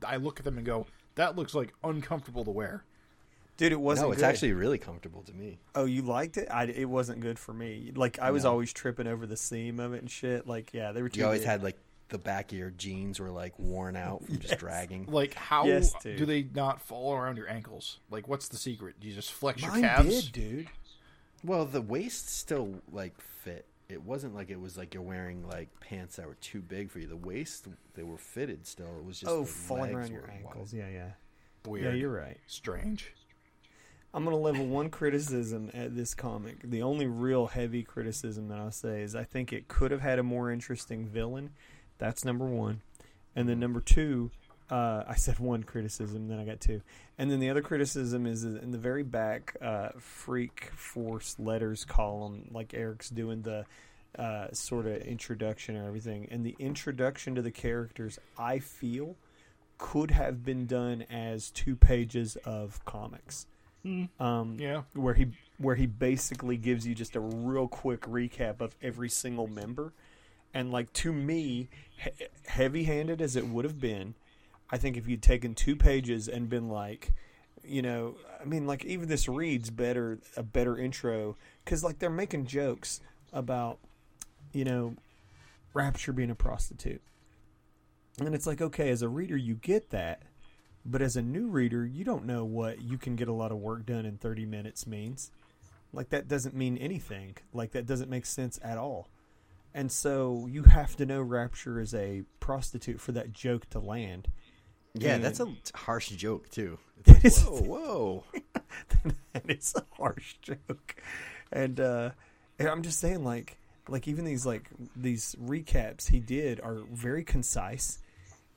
I look at them and go, that looks like uncomfortable to wear. dude? It wasn't. no, it's good. actually really comfortable to me. Oh, you liked it? I, it wasn't good for me. Like I was always tripping over the seam of it and shit. Like yeah, they were. Too You always big. had like the back of your jeans were like worn out from just dragging. Like how Yes, do they not fall around your ankles? Like what's the secret? Do you just flex Mine your calves? did, dude. Well, the waist still like fit. It wasn't like it was like you're wearing like pants that were too big for you. The waist they were fitted still. It was just Oh, the falling legs around your ankles. wide. Yeah, yeah. Weird. Yeah, you're right. Strange. I'm gonna level one criticism at this comic. The only real heavy criticism that I'll say is I think it could have had a more interesting villain. That's number one, and then mm-hmm. number two, uh, I said one criticism, then I got two, and then the other criticism is in the very back, uh, Freak Force letters column, like Erik's doing the uh, sort of introduction and everything, and the introduction to the characters, I feel, could have been done as two pages of comics. Um, Yeah. where he where he basically gives you just a real quick recap of every single member, and like to me, he- heavy-handed as it would have been, I think if you'd taken two pages and been like, you know, I mean, like even this reads better a better intro because like they're making jokes about, you know, Rapture being a prostitute, and it's like okay, as a reader you get that. But as a new reader, you don't know what you can get a lot of work done in 30 minutes means. Like that doesn't mean anything. Like that doesn't make sense at all. And so you have to know Rapture is a prostitute for that joke to land. Yeah, And- that's a harsh joke too. [LAUGHS] It is- Whoa, whoa! [LAUGHS] [LAUGHS] and it's a harsh joke. And uh I'm just saying like like even these like these recaps he did are very concise.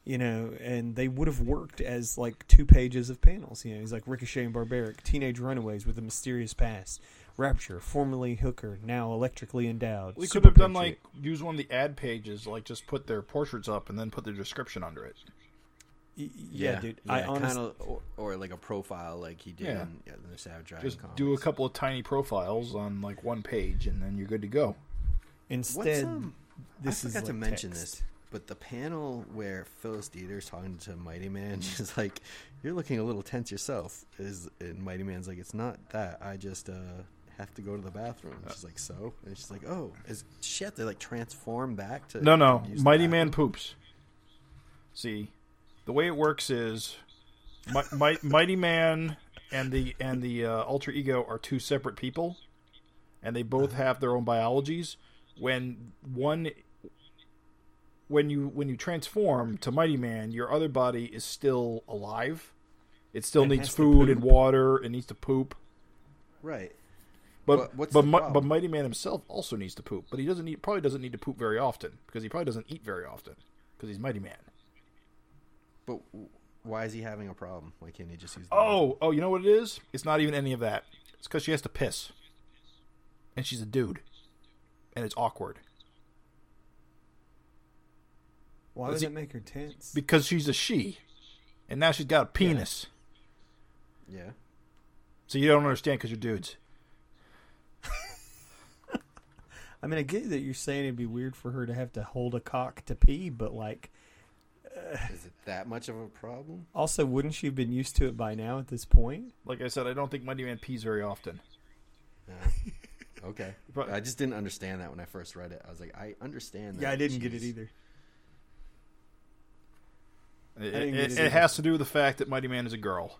You know, and they would have worked as like two pages of panels. You know, he's like Ricochet and Barbaric, teenage runaways with a mysterious past, Rapture, formerly Hooker, now electrically endowed. We could have done Patriot. like use one of the ad pages, like just put their portraits up and then put their description under it. Y- yeah, dude. yeah, I honestly, kind of, or, or like a profile, like he did Yeah. in, yeah, the Savage Dragon. Just comics. do a couple of tiny profiles on like one page, and then you're good to go. Instead, um? this I is forgot to like mention text. this, but the panel where Phyllis Dieter's talking to Mighty Man, [LAUGHS] she's like, "You're looking a little tense yourself." Is and Mighty Man's like, "It's not that. I just uh have to go to the bathroom." She's like, "So?" And she's like, "Oh, is she have to like transform back to?" No, no, Mighty? Man poops. See, the way it works is, Mi- Mi- Mighty Man and the and the uh, alter ego are two separate people, and they both have their own biologies. When one, when you when you transform to Mighty Man, your other body is still alive. It still needs food and water. It needs to poop. Right. But what's but Mi- but? Mighty Man himself also needs to poop, but he doesn't need probably doesn't need to poop very often because he probably doesn't eat very often because he's Mighty Man. But why is he having a problem? Why can't he just use? The Oh, oh, you know what it is? It's not even any of that. It's because she has to piss, and she's a dude, and it's awkward Why Does does it make her tense? because she's a she, and now she's got a penis. Yeah. So you don't understand because you're dudes. [LAUGHS] I mean, I get that you're saying it'd be weird for her to have to hold a cock to pee, but like, [SIGHS] Is it that much of a problem? also, wouldn't she have been used to it by now at this point? Like I said, I don't think Mighty Man pees very often. Yeah. [LAUGHS] Okay. But- I just didn't understand that when I first read it. I was like, I understand that. Yeah, I didn't get it either. It, it- it it either. has to do with the fact that Mighty Man is a girl.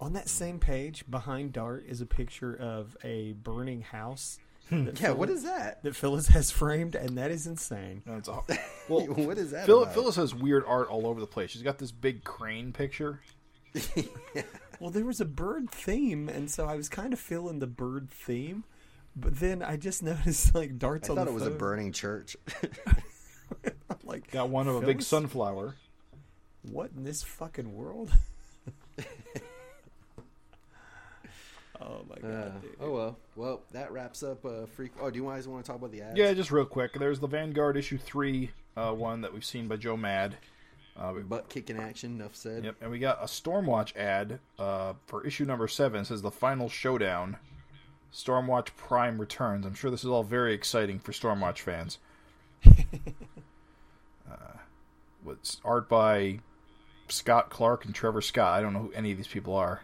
On that same page, behind Dart is a picture of a burning house. Hmm. that Yeah, what Phyllis- is that? that Phyllis has framed, and that is insane. And it's a, [LAUGHS] well, [LAUGHS] what is that? Phil, about? Phyllis has weird art all over the place. She's got this big crane picture. [LAUGHS] Well, there was a bird theme, and so I was kind of feeling the bird theme, but then I just noticed like darts I on thought the it was a burning church. Like, Got one of a big sunflower. what in this fucking world? Oh my god! Uh, oh well, well that wraps up. Uh, freak. Oh, do you guys want to talk about the ads? Yeah, just real quick. There's the Vanguard issue three uh, one that we've seen by Joe Mad. Uh, Butt kicking action. Enough said. yep, and we got a Stormwatch ad uh, for issue number seven. It says the final showdown. Stormwatch Prime returns. I'm sure this is all very exciting for Stormwatch fans. [LAUGHS] uh, with art by Scott Clark and Trevor Scott. I don't know who any of these people are.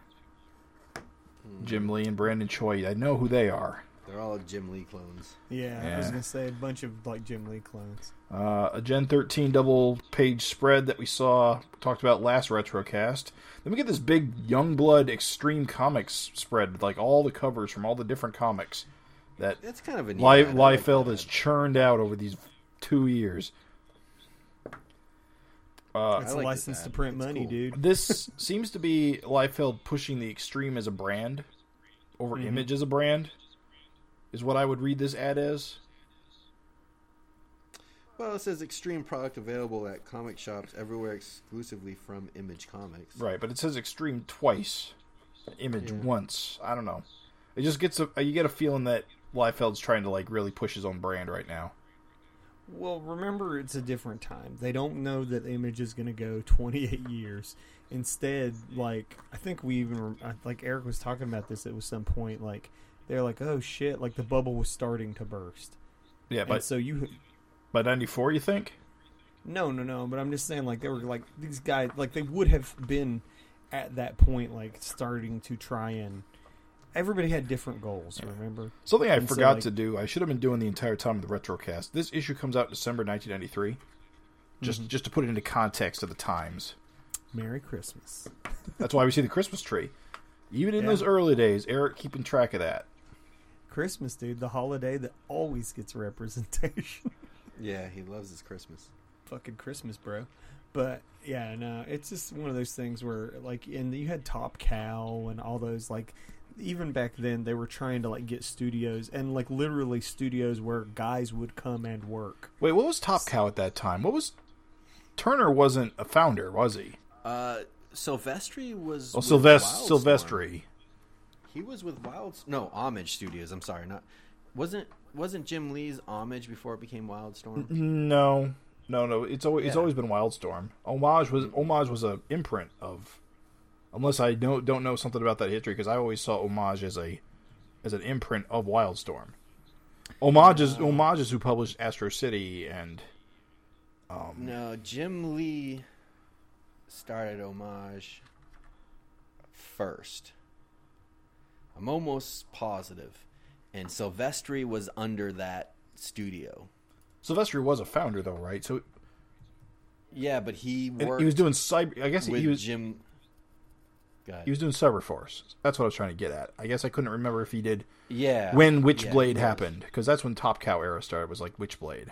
Jim Lee and Brandon Choi. I know who they are. They're all Jim Lee clones. Yeah, I was gonna say a bunch of like Jim Lee clones. Uh, a Gen 13 double page spread that we saw talked about last retrocast. Then we get this big Youngblood Extreme Comics spread, with, like all the covers from all the different comics that That's kind of a neat Li- ad. Like Liefeld that has churned out over these two years. Uh, It's I a like license to print It's money, cool. dude. this [LAUGHS] seems to be Liefeld pushing the Extreme as a brand over Mhm. Image as a brand, is what I would read this ad as. Well, it says extreme product available at comic shops everywhere exclusively from Image Comics. Right, but it says extreme twice, image Yeah. once. I don't know. It just gets a you get a feeling that Liefeld's trying to like really push his own brand right now. Well, remember, it's a different time. They don't know that the Image is going to go [LAUGHS] 28 years. Instead, like I think we even like Erik was talking about this at some point. Like they're like, "Oh shit!" Like the bubble was starting to burst. Yeah, And but so you, by ninety four, you think? no, no, no. But I'm just saying, like they were like these guys, like they would have been at that point, like starting to try and. Everybody had different goals. Remember? Something I And so, forgot like- to do. I should have been doing the entire time of the retrocast. This issue comes out December nineteen ninety three. Just Mm-hmm. just to put it into context of the times. Merry Christmas. That's why we see the Christmas tree. Even in Yeah. those early days, Erik keeping track of that. Christmas, dude. The holiday that always gets representation. [LAUGHS] Yeah, he loves his Christmas. Fucking Christmas, bro. But yeah, no, it's just one of those things where like, and you had Top Cow and all those like. Even back then, they were trying to like get studios and like literally studios where guys would come and work. Wait, what was Top Cow at that time? What was Turner? Wasn't a founder, was he? Uh, Silvestri was. Oh, with Sylvester Silvestri. He was with Wild. No, Homage Studios. I'm sorry, not wasn't wasn't Jim Lee's Homage before it became Wildstorm. No, no, no. It's always it's always been Wildstorm. Homage was Homage was a imprint of. Unless I don't don't know something about that history, because I always saw Homage as a as an imprint of Wildstorm. Homage is Homage is who published Astro City and um, No, Jim Lee started Homage first. I'm almost positive, and Silvestri was under that studio. Sylvester was a founder though, right? So Yeah, but he worked he was doing cyber. I guess with he was Jim. Go ahead. he was doing Cyberforce. That's what I was trying to get at. I guess I couldn't remember if he did yeah, when yeah, Witchblade he was. happened because that's when Top Cow era started. Was like Witchblade.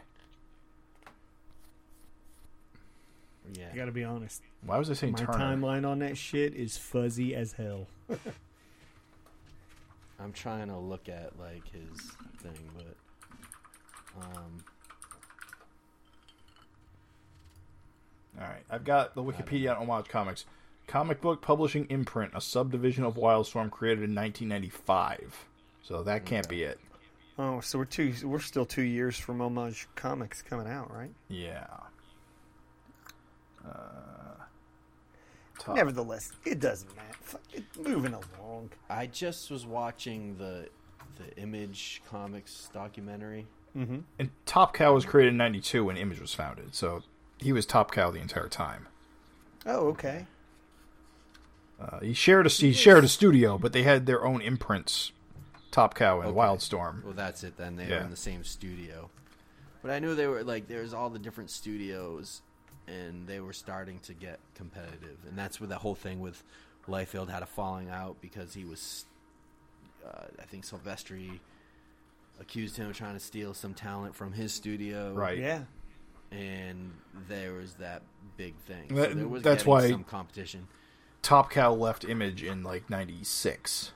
Yeah, I gotta be honest. Why was I saying My Turner? timeline on that shit is fuzzy as hell. [LAUGHS] [LAUGHS] I'm trying to look at like his thing, but um, All right, I've got the Wikipedia on Homage Comics. Comic book publishing imprint, a subdivision of Wildstorm created in 1995. So that can't be it. Oh, so we're two. We're still two years from Homage Comics coming out, right? Yeah. Uh, top- Nevertheless, it doesn't matter. Fuck it, moving along. I just was watching the the Image Comics documentary. Mm-hmm. And Top Cow was created in 92 when Image was founded. So he was Top Cow the entire time. Oh, okay. Uh, he shared a he shared a studio, but they had their own imprints. Top Cow and Okay. Wildstorm. Well, that's it. Then they Yeah. were in the same studio, but I knew they were like there's all the different studios, and they were starting to get competitive, and that's where the whole thing with Liefeld had a falling out because he was, uh, I think Silvestri accused him of trying to steal some talent from his studio, Right. Yeah. And there was that big thing. That- so there was that's why- some competition, Top Cow left Image in like 96.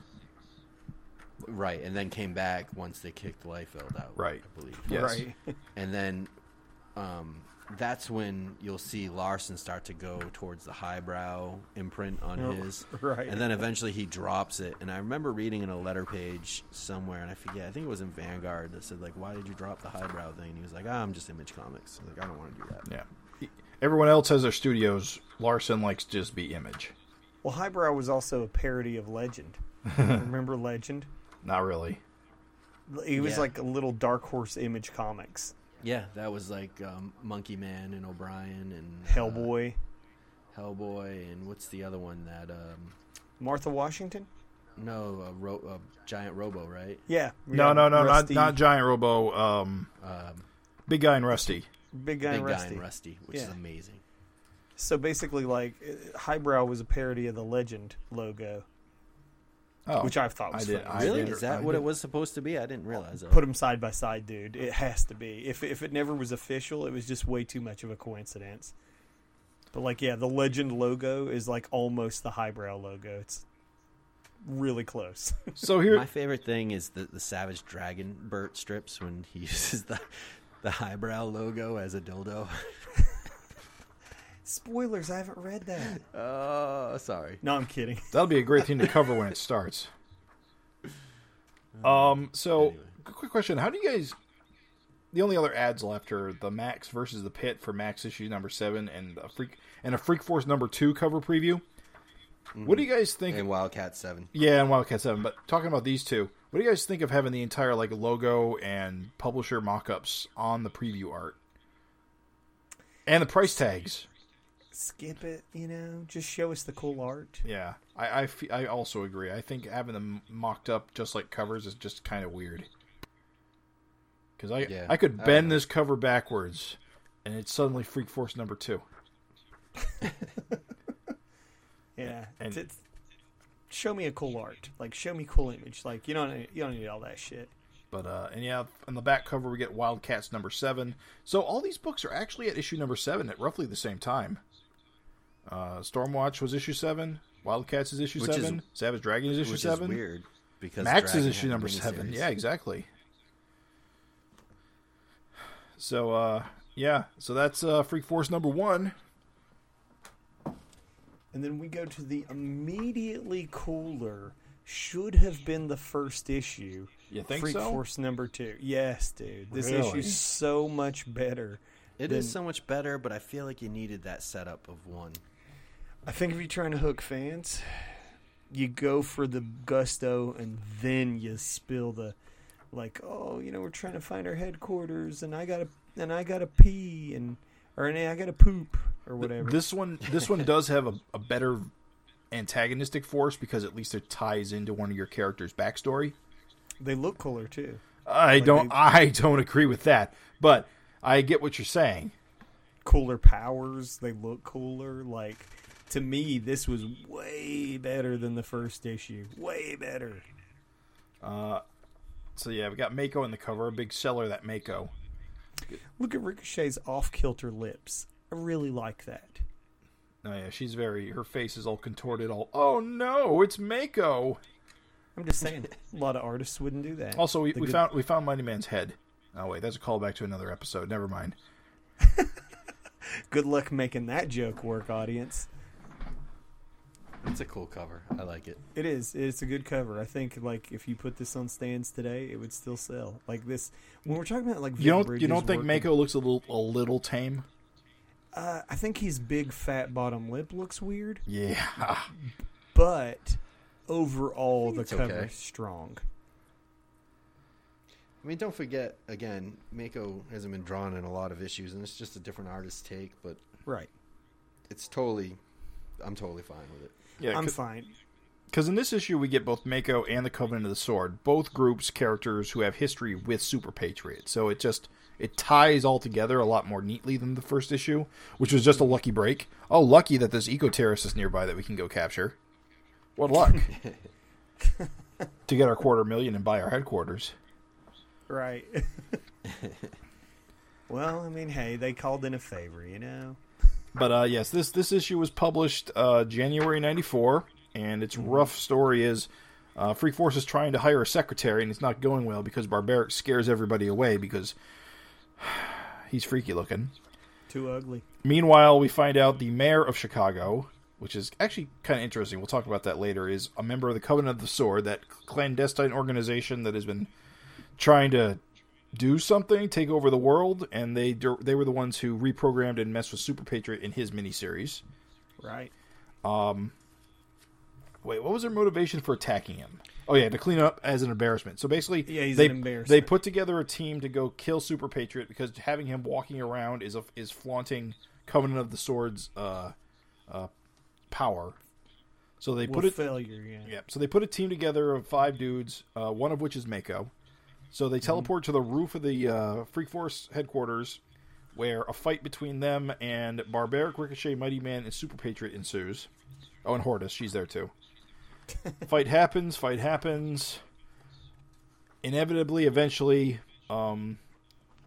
right? And then came back once they kicked Liefeld out, Right. I believe. Yes. Right. [LAUGHS] and then um, that's when you'll see Larsen start to go towards the highbrow imprint on Oh, his, [LAUGHS] right. And then eventually he drops it. And I remember reading in a letter page somewhere, and I forget. I think it was in Vanguard that said like, "Why did you drop the highbrow thing?" And he was like, ah, "I'm just Image Comics. Like, I don't want to do that." Yeah. Everyone else has their studios. Larsen likes to just be Image. Well, Highbrow was also a parody of Legend. [LAUGHS] Remember Legend? Not really. He was Yeah. like a little Dark Horse Image Comics. Yeah, that was like um, Monkey Man and O'Brien and uh, Hellboy, Hellboy, and what's the other one that? Um, Martha Washington. no, a, ro- a giant Robo, right? Yeah. No, yeah, no, no, Rusty, not not Giant Robo. Um, Um, Big Guy and Rusty. Big Guy Big and Guy Rusty. and Rusty, which is Yeah. amazing. So basically, like uh, Highbrow was a parody of the Legend logo, Oh, which I thought I was did- funny. I Really? did- Is that I what did- it was supposed to be? I didn't realize that. Put them side by side, dude. It has to be. If if it never was official, it was just way too much of a coincidence. But like, yeah, the Legend logo is like almost the Highbrow logo. It's really close. [LAUGHS] so here. My favorite thing is the, the Savage Dragon Burt strips when he [LAUGHS] uses the the highbrow logo as a dildo. [LAUGHS] Spoilers. I haven't read that. Oh, sorry. No, I'm kidding. [LAUGHS] That'll be a great thing to cover when it starts. Um. So, Anyway. quick question: How do you guys? The only other ads left are the Max versus the Pitt for Max issue number seven and a Freak and a Freak Force number two cover preview. What do you guys think? And Wildcat Seven. Yeah, and Wildcat Seven. But talking about these two, what do you guys think of having the entire like logo and publisher mock-ups on the preview art and the price tags? Skip it. You know, just show us the cool art. Yeah, I I, also agree. I think having them mocked up just like covers is just kind of weird. Because I Yeah, I could bend know. this cover backwards, and it's suddenly Freak Force number two. [LAUGHS] Yeah. And- It's- it's- show me a cool art. Like show me cool image. Like you don't you don't need all that shit. But uh, and yeah, on the back cover we get Wildcats number seven. So all these books are actually at issue number seven at roughly the same time. Uh, Stormwatch was issue seven. Wildcats is issue Which is- seven. Savage Dragon is issue which seven. is weird because Max Dragon is issue number seven. miniseries. Yeah, exactly. So uh, yeah, so that's uh, Freak Force number one. And then we go to the immediately cooler, should have been the first issue. You think Freak so? Force number two. Yes, dude. This Really? issue's so much better. It than- is so much better, but I feel like you needed that setup of one. I think if you're trying to hook fans, you go for the gusto and then you spill the like, oh, you know, we're trying to find our headquarters and I gotta and I gotta pee and or and I gotta poop or whatever. This one, this one does have a, a better antagonistic force because at least it ties into one of your character's backstory. they look cooler too. I don't, they- I don't agree with that, but I get what you're saying. Cooler powers, they look cooler. Like to me, this was way better than the first issue. Way better. Uh, so yeah, we got Mako in the cover, a big seller that Mako. Look at Ricochet's off kilter lips. I really like that. Oh yeah, she's very. Her face is all contorted. All. Oh no, it's Mako. I'm just saying, a lot of artists wouldn't do that. Also, we, we good- found we found Mighty Man's head. Oh wait, that's a callback to another episode. Never mind. [LAUGHS] Good luck making that joke work, audience. It's a cool cover. I like it. It is. It's a good cover. I think like if you put this on stands today, it would still sell. Like this when we're talking about like You don't you don't think working- Mako looks a little a little tame? Uh, I think his big fat bottom lip looks weird, Yeah. but overall the it's cover's okay. strong. I mean, don't forget again, Mako hasn't been drawn in a lot of issues, and it's just a different artist's take. But Right. it's totally, I'm totally fine with it. Yeah, I'm fine. Because in this issue, we get both Mako and the Covenant of the Sword, both groups characters who have history with Super Patriot. So it just it ties all together a lot more neatly than the first issue, which was just a lucky break. Oh, lucky that this eco terrorist is nearby that we can go capture. What luck [LAUGHS] to get our quarter million and buy our headquarters. Right. [LAUGHS] well, I mean, hey, they called in a favor, you know. But uh, yes, this this issue was published uh, January '94, and its rough story is uh, Freak Force is trying to hire a secretary, and it's not going well because Barbaric scares everybody away because [SIGHS] he's freaky looking. Too ugly. Meanwhile, we find out the mayor of Chicago, which is actually kind of interesting. We'll talk about that later. Is a member of the Covenant of the Sword, that clandestine organization that has been trying to do something, take over the world, and they they were the ones who reprogrammed and messed with Super Patriot in his miniseries. Right. Wait, what was their motivation for attacking him? Oh yeah, to clean up as an embarrassment. So basically, Yeah, they. They put together a team to go kill Super Patriot because having him walking around is a, is flaunting Covenant of the Swords uh, uh, power. So they Well, put it. failure, yeah. Yeah, so they put a team together of five dudes, uh, one of which is Mako. So they teleport to the roof of the uh, Freak Force headquarters, where a fight between them and Barbaric, Ricochet, Mighty Man, and Super Patriot ensues. Oh, and Horridus, she's there too. [LAUGHS] fight happens, fight happens. Inevitably, eventually, um,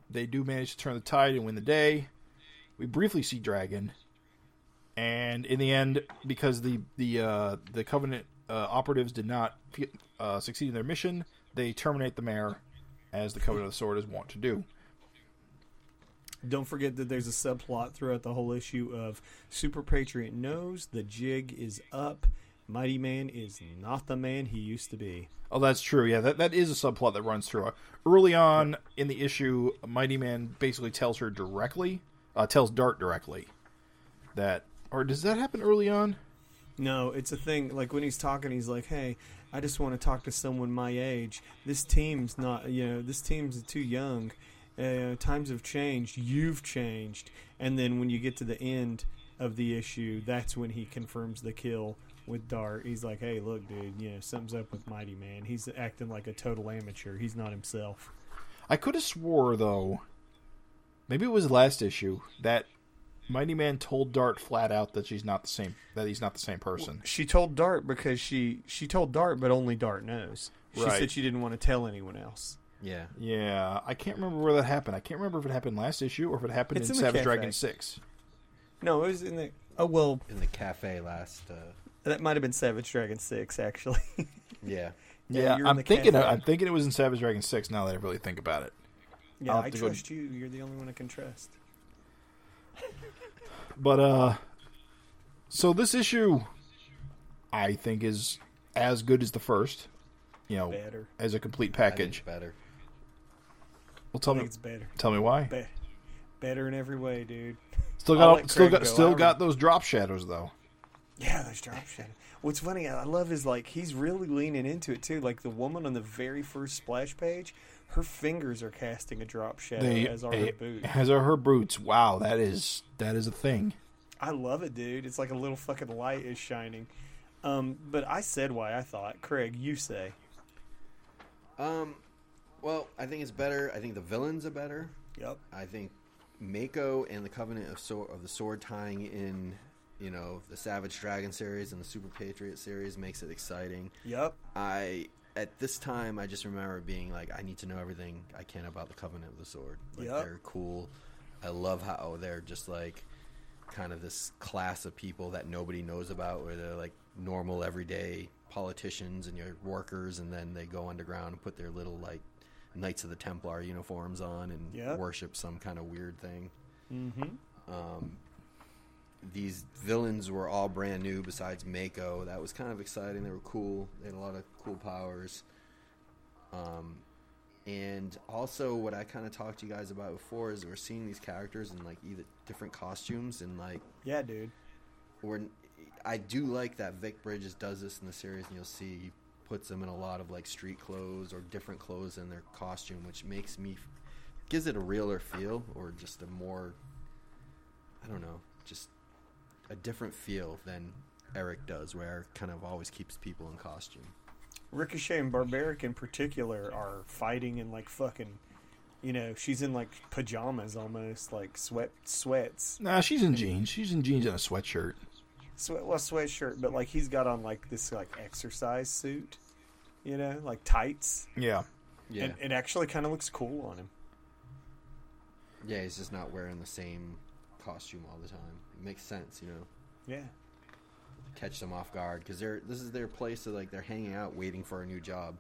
they do manage to turn the tide and win the day. We briefly see Dragon, and in the end, because the the uh, the Covenant uh, operatives did not uh, succeed in their mission, they terminate the mayor, as the Covenant of the Sword is wont to do. Don't forget that there's a subplot throughout the whole issue of Super Patriot knows the jig is up. Mighty Man is not the man he used to be. Oh, that's true. Yeah, that that is a subplot that runs through. Early on in the issue, Mighty Man basically tells her directly, uh, tells Dart directly that, or does that happen early on? No, it's a thing. Like when he's talking, he's like, "Hey, I just want to talk to someone my age. This team's not, you know, this team's too young. Uh, times have changed. You've changed." And then when you get to the end of the issue, that's when he confirms the kill with Dart. He's like, "Hey, look, dude, you know, something's up with Mighty Man. He's acting like a total amateur. He's not himself." I could have swore though, maybe it was last issue that Mighty Man told Dart flat out that she's not the same, that he's not the same person. She told Dart because she she told Dart, but only Dart knows. She Right. said she didn't want to tell anyone else. Yeah. Yeah, I can't remember where that happened. I can't remember if it happened last issue or if it happened in, in Savage. Dragon Six. No, it was in the. Oh well, In the cafe last. Uh, that might have been Savage Dragon Six actually. [LAUGHS] yeah. Yeah, you're I'm thinking. cafe. I'm thinking it was in Savage Dragon Six. Now that I really think about it, yeah, I'll have I to go- trust you. You're the only one I can trust. But uh, so this issue, I think is as good as the first. You know, Better. as a complete package. better. Well, tell I me, it's better. tell me why. Be- better in every way, dude. Still got, still got, go. still got those drop shadows though. Yeah, those drop shadows. What's funny, I love is like he's really leaning into it too. Like the woman on the very first splash page, her fingers are casting a drop shadow, They, as are her boots. as are her boots. Wow, that is that is a thing. I love it, dude. It's like a little fucking light is shining. Um, but I said why I thought. Craig, you say. Um, well, I think it's better. I think the villains are better. Yep. I think Mako and the Covenant of Sword, of the Sword tying in, you know, the Savage Dragon series and the Super Patriot series makes it exciting. Yep. I at this time I just remember being like, I need to know everything I can about the Covenant of the Sword. Like Yep. they're cool. I love how they're just like kind of this class of people that nobody knows about, where they're like normal everyday politicians and your workers, and then they go underground and put their little like Knights of the Templar uniforms on and Yep. worship some kind of weird thing. Mm-hmm. Um, these villains were all brand new besides Mako. That was kind of exciting. They were cool. They had a lot of cool powers. Um, and also, what I kind of talked to you guys about before is we're seeing these characters in like either different costumes and like Yeah, dude. we're. I do like that Vic Bridges does this in the series, and you'll see he puts them in a lot of like street clothes or different clothes in their costume, which makes me gives it a realer feel or just a more I don't know, just a different feel than Erik does, where Erik kind of always keeps people in costume. Ricochet and Barbaric in particular are fighting in like fucking. You know, she's in like pajamas almost, like sweat sweats. Nah, she's in jeans. She's in jeans and a sweatshirt. Sweat, well, sweatshirt, but like he's got on like this like exercise suit. You know, like tights. Yeah. Yeah, And it actually kind of looks cool on him. yeah, he's just not wearing the same costume all the time. It makes sense, you know. Yeah. catch them off guard because they're this is their place to like they're hanging out waiting for a new job.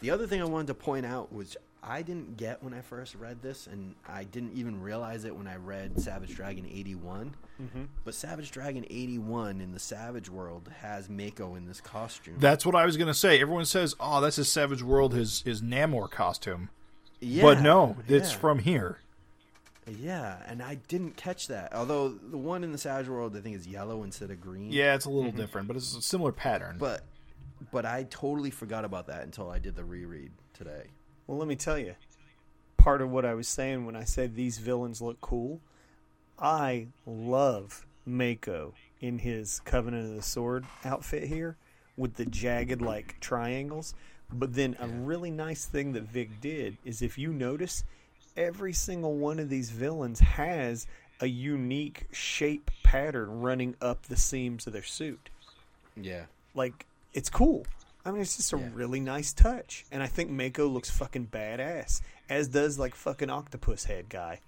The other thing I wanted to point out was I didn't get when I first read this, and I didn't even realize it when I read Savage Dragon 81. Mm-hmm. But Savage Dragon eighty one in the Savage world has Mako in this costume. That's what I was gonna say. Everyone says, "Oh, that's his Savage World, his his Namor costume," yeah, but no, it's yeah. from here. Yeah, and I didn't catch that. Although the one in the Savage world I think is yellow instead of green. Yeah, it's a little mm-hmm. different, but it's a similar pattern. but but I totally forgot about that until I did the reread today. Well, let me tell you, part of what I was saying when I said these villains look cool, I love Mako in his Covenant of the Sword outfit here with the jagged like triangles. But then a really nice thing that Vic did is if you notice, every single one of these villains has a unique shape pattern running up the seams of their suit Yeah. like it's cool. I mean, it's just a Yeah. really nice touch, and I think Mako looks fucking badass, as does like fucking Octopus Head guy.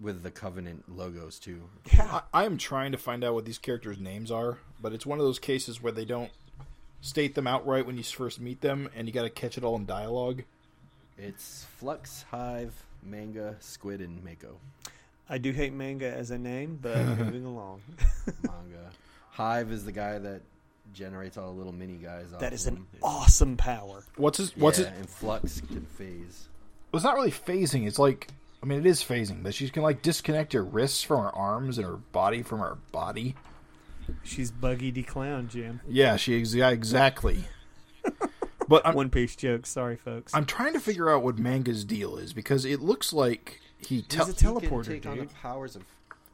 with the Covenant logos too. Yeah, I, I am trying to find out what these characters' names are, but it's one of those cases where they don't state them outright when you first meet them, and you got to catch it all in dialogue. It's Flux, Hive, Manga, Squid, and Mako. I do hate manga as a name, but [LAUGHS] moving along. Manga. Hive is the guy that generates all the little mini guys. Off that is an him. awesome power. What's his? What's yeah, it? And Flux can phase. Well, it's not really phasing. It's like, I mean, it is phasing but she can like disconnect her wrists from her arms and her body from her body. She's Buggy D Clown, Jim. Yeah, she yeah, exactly. But I'm, One piece joke. Sorry, folks. I'm trying to figure out what Manga's deal is because it looks like he. He's Te- a He teleporter, can take on the powers of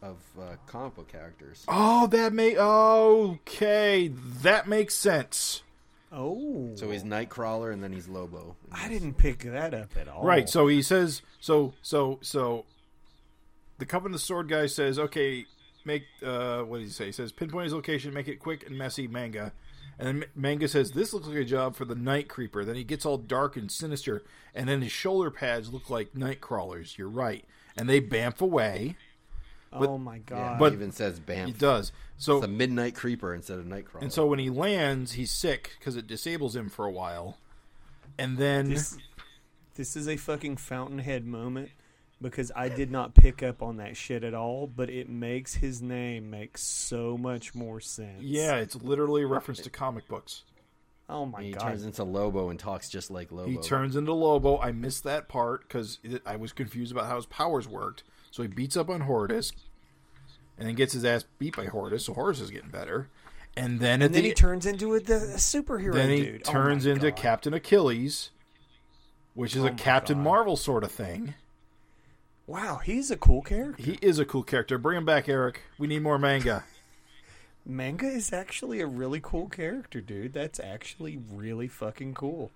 of uh, comic book characters. oh, that may. Okay, that makes sense. Oh, So he's Nightcrawler and then he's Lobo. I didn't pick that up at all. Right. So he says. So so so. The Covenant of the Sword guy says, "Okay, make uh, what did he say? He says, pinpoint his location, make it quick and messy, manga." And then Manga says, This looks like a job for the Night Creeper. Then he gets all dark and sinister, and then his shoulder pads look like night crawlers. You're right. And they bamf away. oh my Yeah, god! But- it even says Bamf. He Bamf. does. So It's a midnight creeper instead of nightcrawler. And so when he lands, he's sick because it disables him for a while. And then this this is a fucking fountainhead moment because I did not pick up on that shit at all, but it makes his name make so much more sense. yeah, it's literally a reference to comic books. Oh my And he god. turns into Lobo and talks just like Lobo. He turns into Lobo. I missed that part because I was confused about how his powers worked. So he beats up on Horridus, and then gets his ass beat by Horridus. So Horridus is getting better. And then at and then the he turns into a, the, a superhero then he dude. Oh turns my into God. Captain Achilles, which is Oh a Captain God. Marvel sort of thing. Wow, he's a cool character. He is a cool character. Bring him back, Erik. We need more manga. [LAUGHS] Manga is actually a really cool character, dude. That's actually really fucking cool.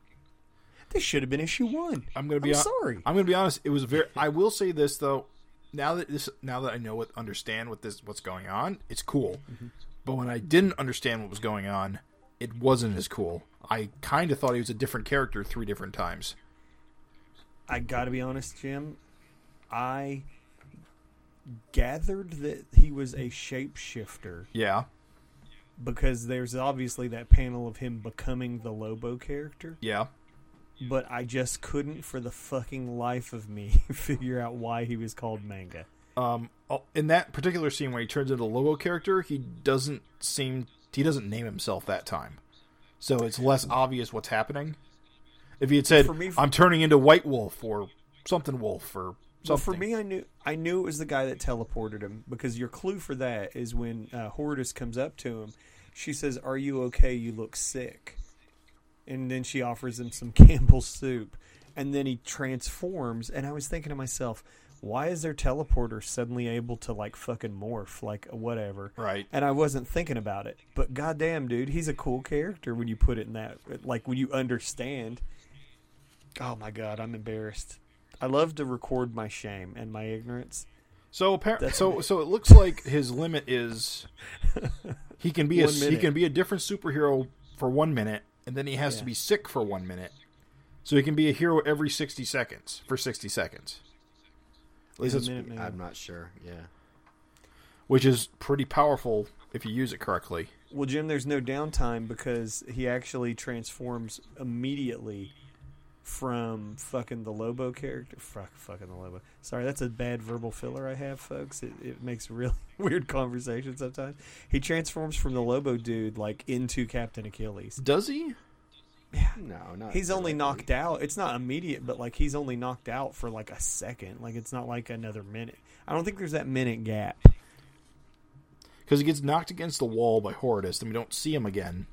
This should have been issue one. I'm gonna be I'm hon- sorry. I'm gonna be honest. It was very. I will say this though. Now that this, now that I know what, understand what this, what's going on, it's cool. Mm-hmm. But when I didn't understand what was going on, it wasn't as cool. I kind of thought he was a different character three different times. I gotta be honest, Jim. I gathered that he was a shapeshifter Yeah, because there's obviously that panel of him becoming the Lobo character, yeah. but I just couldn't for the fucking life of me [LAUGHS] figure out why he was called manga. Um, oh, in that particular scene where he turns into a Lobo character, he doesn't seem he doesn't name himself that time, so it's less obvious what's happening. If he had said, For me- "I'm turning into White Wolf" or something Wolf or So something, for me, I knew I knew it was the guy that teleported him because your clue for that is when uh, Horridus comes up to him. She says, "Are you okay? You look sick." And then she offers him some [LAUGHS] Campbell's soup, and then he transforms. And I was thinking to myself, why is their teleporter suddenly able to like fucking morph like whatever? right? And I wasn't thinking about it, but goddamn, dude, he's a cool character when you put it in that like when you understand. Oh my god, I'm embarrassed. I love to record my shame and my ignorance. So apparently, so so it looks like his limit is [LAUGHS] he can be a One he can be a different superhero for one minute, and then he has to be sick for one minute. So he can be a hero every sixty seconds for sixty seconds. At least that's- minute. I'm not sure. Yeah. which is pretty powerful if you use it correctly. Well, Jim, there's no downtime because he actually transforms immediately from fucking the Lobo character. Fuck, fucking the Lobo. Sorry, that's a bad verbal filler I have, folks. It, it makes really [LAUGHS] weird conversation sometimes. He transforms from the Lobo dude like into Captain Achilles. Does he? Yeah. No, not. He's only knocked out. It's not immediate, but like he's only knocked out for like a second. Like it's not like another minute. I don't think there's that minute gap. Because he gets knocked against the wall by Horridus, and we don't see him again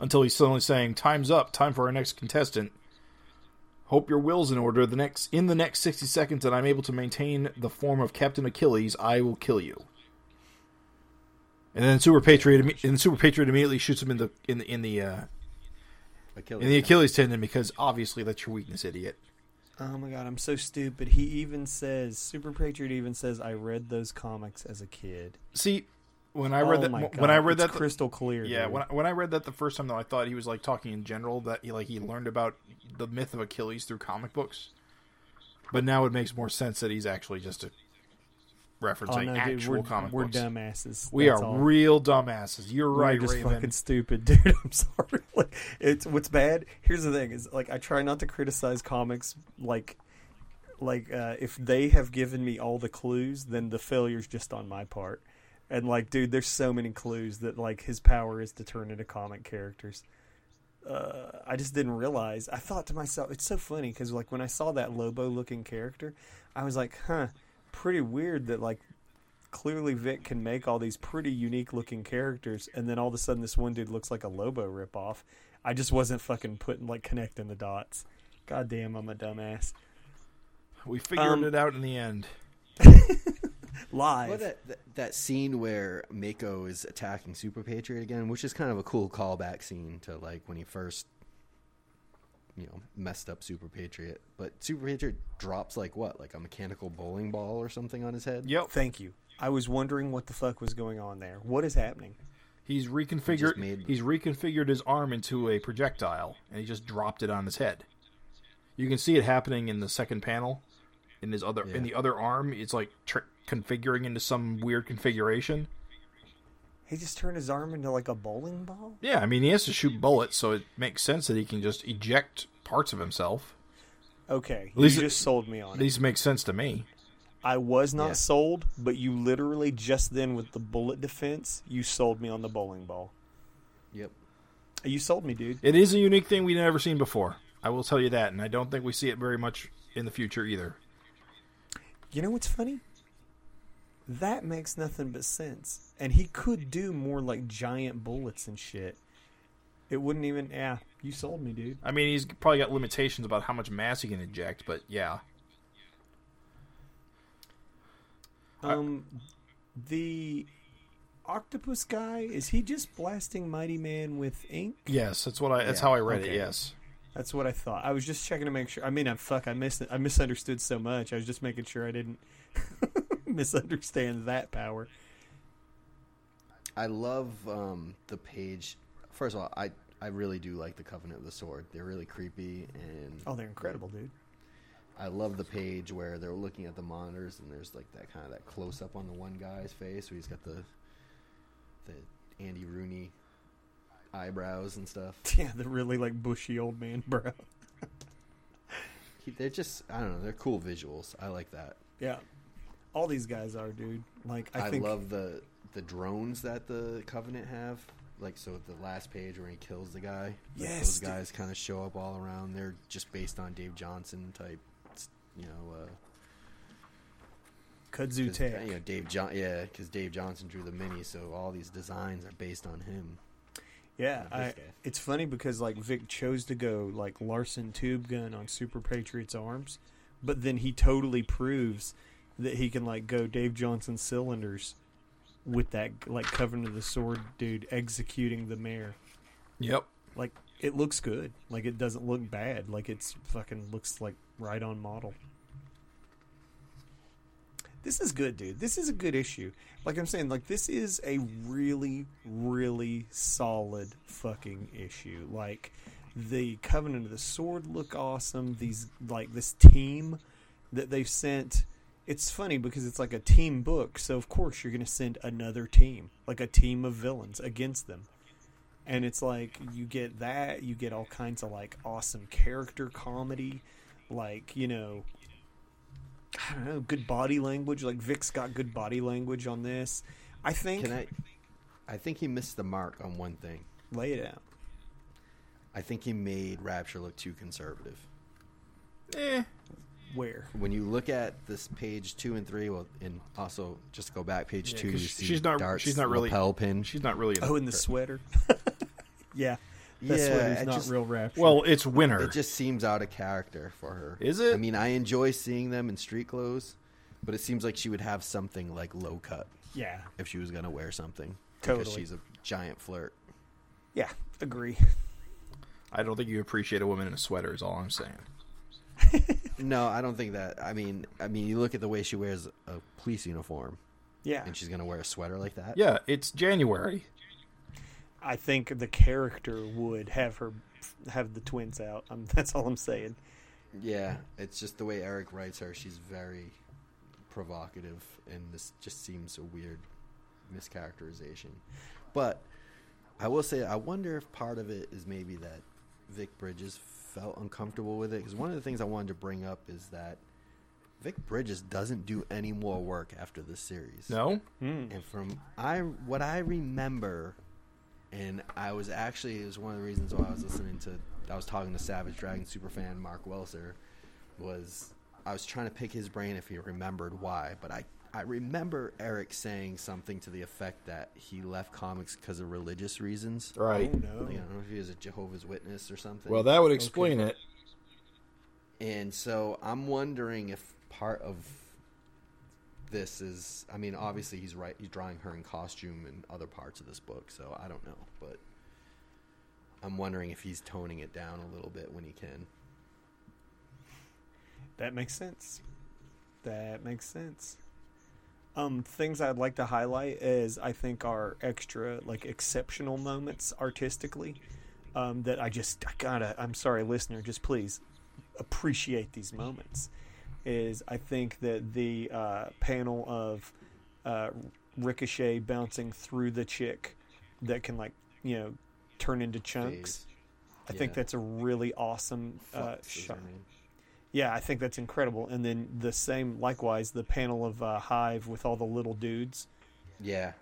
until he's suddenly saying, "Time's up. Time for our next contestant." Hope your will's in order. The next in the next sixty seconds that I'm able to maintain the form of Captain Achilles, I will kill you. And then Super Patriot, and Super Patriot immediately shoots him in the in the in the uh, Achilles. in the Achilles tendon because obviously that's your weakness, idiot. Oh my god, I'm so stupid. He even says Super Patriot even says I read those comics as a kid. See, when I read oh that my when I read that crystal clear. Yeah, dude. when I, when I read that the first time though, I thought he was like talking in general that he like he learned about the myth of Achilles through comic books. But now it makes more sense that he's actually just a oh referencing no, dude, actual we're, comic we're books. dumbasses. We are all. real dumbasses. You're We're right, just Raven. fucking stupid, [LAUGHS] dude. I'm sorry. [LAUGHS] Like, it's what's bad. Here's the thing: is like I try not to criticize comics. Like, like uh, if they have given me all the clues, then the failure's just on my part. And like, dude, there's so many clues that like his power is to turn into comic characters. Uh, I just didn't realize. I thought to myself, it's so funny because like when I saw that Lobo-looking character, I was like, huh, pretty weird that like clearly Vic can make all these pretty unique looking characters, and then all of a sudden this one dude looks like a Lobo ripoff. I just wasn't fucking putting like connecting the dots. God damn, I'm a dumbass. We figured Um, it out in the end. [LAUGHS] [LAUGHS] Live. Well, that, that that scene where Mako is attacking Super Patriot again, which is kind of a cool callback scene to like when he first, you know, messed up Super Patriot. But Super Patriot drops like what, like a mechanical bowling ball or something on his head. Yep. Thank you. I was wondering what the fuck was going on there. What is happening? He's reconfigured. made- He's reconfigured his arm into a projectile, and he just dropped it on his head. You can see it happening in the second panel. In his other, Yeah. in the other arm, it's like tr- configuring into some weird configuration. He just turned his arm into like a bowling ball. Yeah, I mean he has to shoot bullets, so it makes sense that he can just eject parts of himself. Okay, least you it- just sold me on At it. least makes sense to me. I was not Yeah. sold, but you literally just then with the bullet defense, you sold me on the bowling ball. Yep. You sold me, dude. It is a unique thing we've never seen before. I will tell you that, and I don't think we see it very much in the future either. You know what's funny? That makes nothing but sense. And he could do more like giant bullets and shit. It wouldn't even. Yeah, you sold me, dude. I mean, he's probably got limitations about how much mass he can eject, but yeah. Um, the octopus guy is he just blasting Mighty Man with ink? Yes, that's what I. That's Yeah, how I read it. Yes. That's what I thought. I was just checking to make sure. I mean, I fuck, I missed it. I misunderstood so much. I was just making sure I didn't [LAUGHS] misunderstand that power. I love um, the page. First of all, I I really do like the Covenant of the Sword. They're really creepy, and Oh, they're incredible, dude. I love the page where they're looking at the monitors, and there's like that kind of that close up on the one guy's face, where he's got the the Andy Rooney eyebrows and stuff. [LAUGHS] Yeah, the really like bushy old man, bro. He, they're just I don't know. They're cool visuals. I like that. Yeah, all these guys are, dude. Like, I, I, think love the the drones that the Covenant have. Like so, the last page where he kills the guy. like, Yes, those dude. guys kind of show up all around. They're just based on Dave Johnson type, you know. Uh, Kudzu Tech. You know, Dave John. Yeah, because Dave Johnson drew the mini, so all these designs are based on him. Yeah, I, it's funny because like Vic chose to go like Larsen tube gun on Super Patriot's arms, but then he totally proves that he can like go Dave Johnson cylinders with that like Covenant of the Sword dude executing the mayor. Yep. Like it looks good. Like it doesn't look bad. Like it's fucking looks like right on model. This is good, dude. This is a good issue. Like I'm saying, like this is a really, really solid fucking issue. Like the Covenant of the Sword look awesome. These like this team that they've sent. It's funny because it's like a team book, so of course you're going to send another team, like a team of villains against them and it's like you get that you get all kinds of like awesome character comedy like you know i don't know good body language like vic's got good body language on this i think Can I? I think he missed the mark on one thing. lay it out I think he made Rapture look too conservative. Eh. Where When you look at this page two and three, well, and also just go back page Yeah, two, 'cause you see she's not- darts, she's not really- lapel pin. She's not really. oh in the sweater [LAUGHS] yeah that Yeah, sweater's not just- real rapture Well, it's winter. It just seems out of character for her. Is it? I mean, I enjoy seeing them in street clothes, but it seems like she would have something like low cut yeah if she was going to wear something. Because Totally. she's a giant flirt. yeah agree I don't think you appreciate a woman in a sweater. Is all I'm saying. [LAUGHS] No, I don't think that. I mean, I mean, you look at the way she wears a police uniform, yeah and she's going to wear a sweater like that. Yeah, it's January. i think the character would have her have the twins out um, [LAUGHS] that's all i'm saying Yeah, it's just the way Erik writes her. She's very provocative, and this just seems a weird mischaracterization. But I will say, I wonder if part of it is maybe that Vic Bridges felt uncomfortable with it. Because one of the things I wanted to bring up is that Vic Bridges doesn't do any more work after this series. No. Hmm. And from I what I remember, and I was actually it was one of the reasons why I was listening to I was talking to Savage Dragon superfan Mark Welser, was I was trying to pick his brain if he remembered why, but I I remember Erik saying something to the effect that he left comics because of religious reasons. Right. oh no Like, I don't know if he was a Jehovah's Witness or something. Well, that would explain it. And so I'm wondering if part of this is I mean, obviously he's right he's drawing her in costume in other parts of this book, so I don't know, but I'm wondering if he's toning it down a little bit when he can. That makes sense. That makes sense. Um, things I'd like to highlight is I think are extra like exceptional moments artistically. Um, that I just I gotta I'm sorry listener just please appreciate these moments. Is I think that the uh, panel of uh, Ricochet bouncing through the chick that can like you know turn into chunks. Phase. I think that's a really awesome uh, shot. Name. Yeah, I think that's incredible. And then the same, likewise, the panel of uh, Hive with all the little dudes Yeah.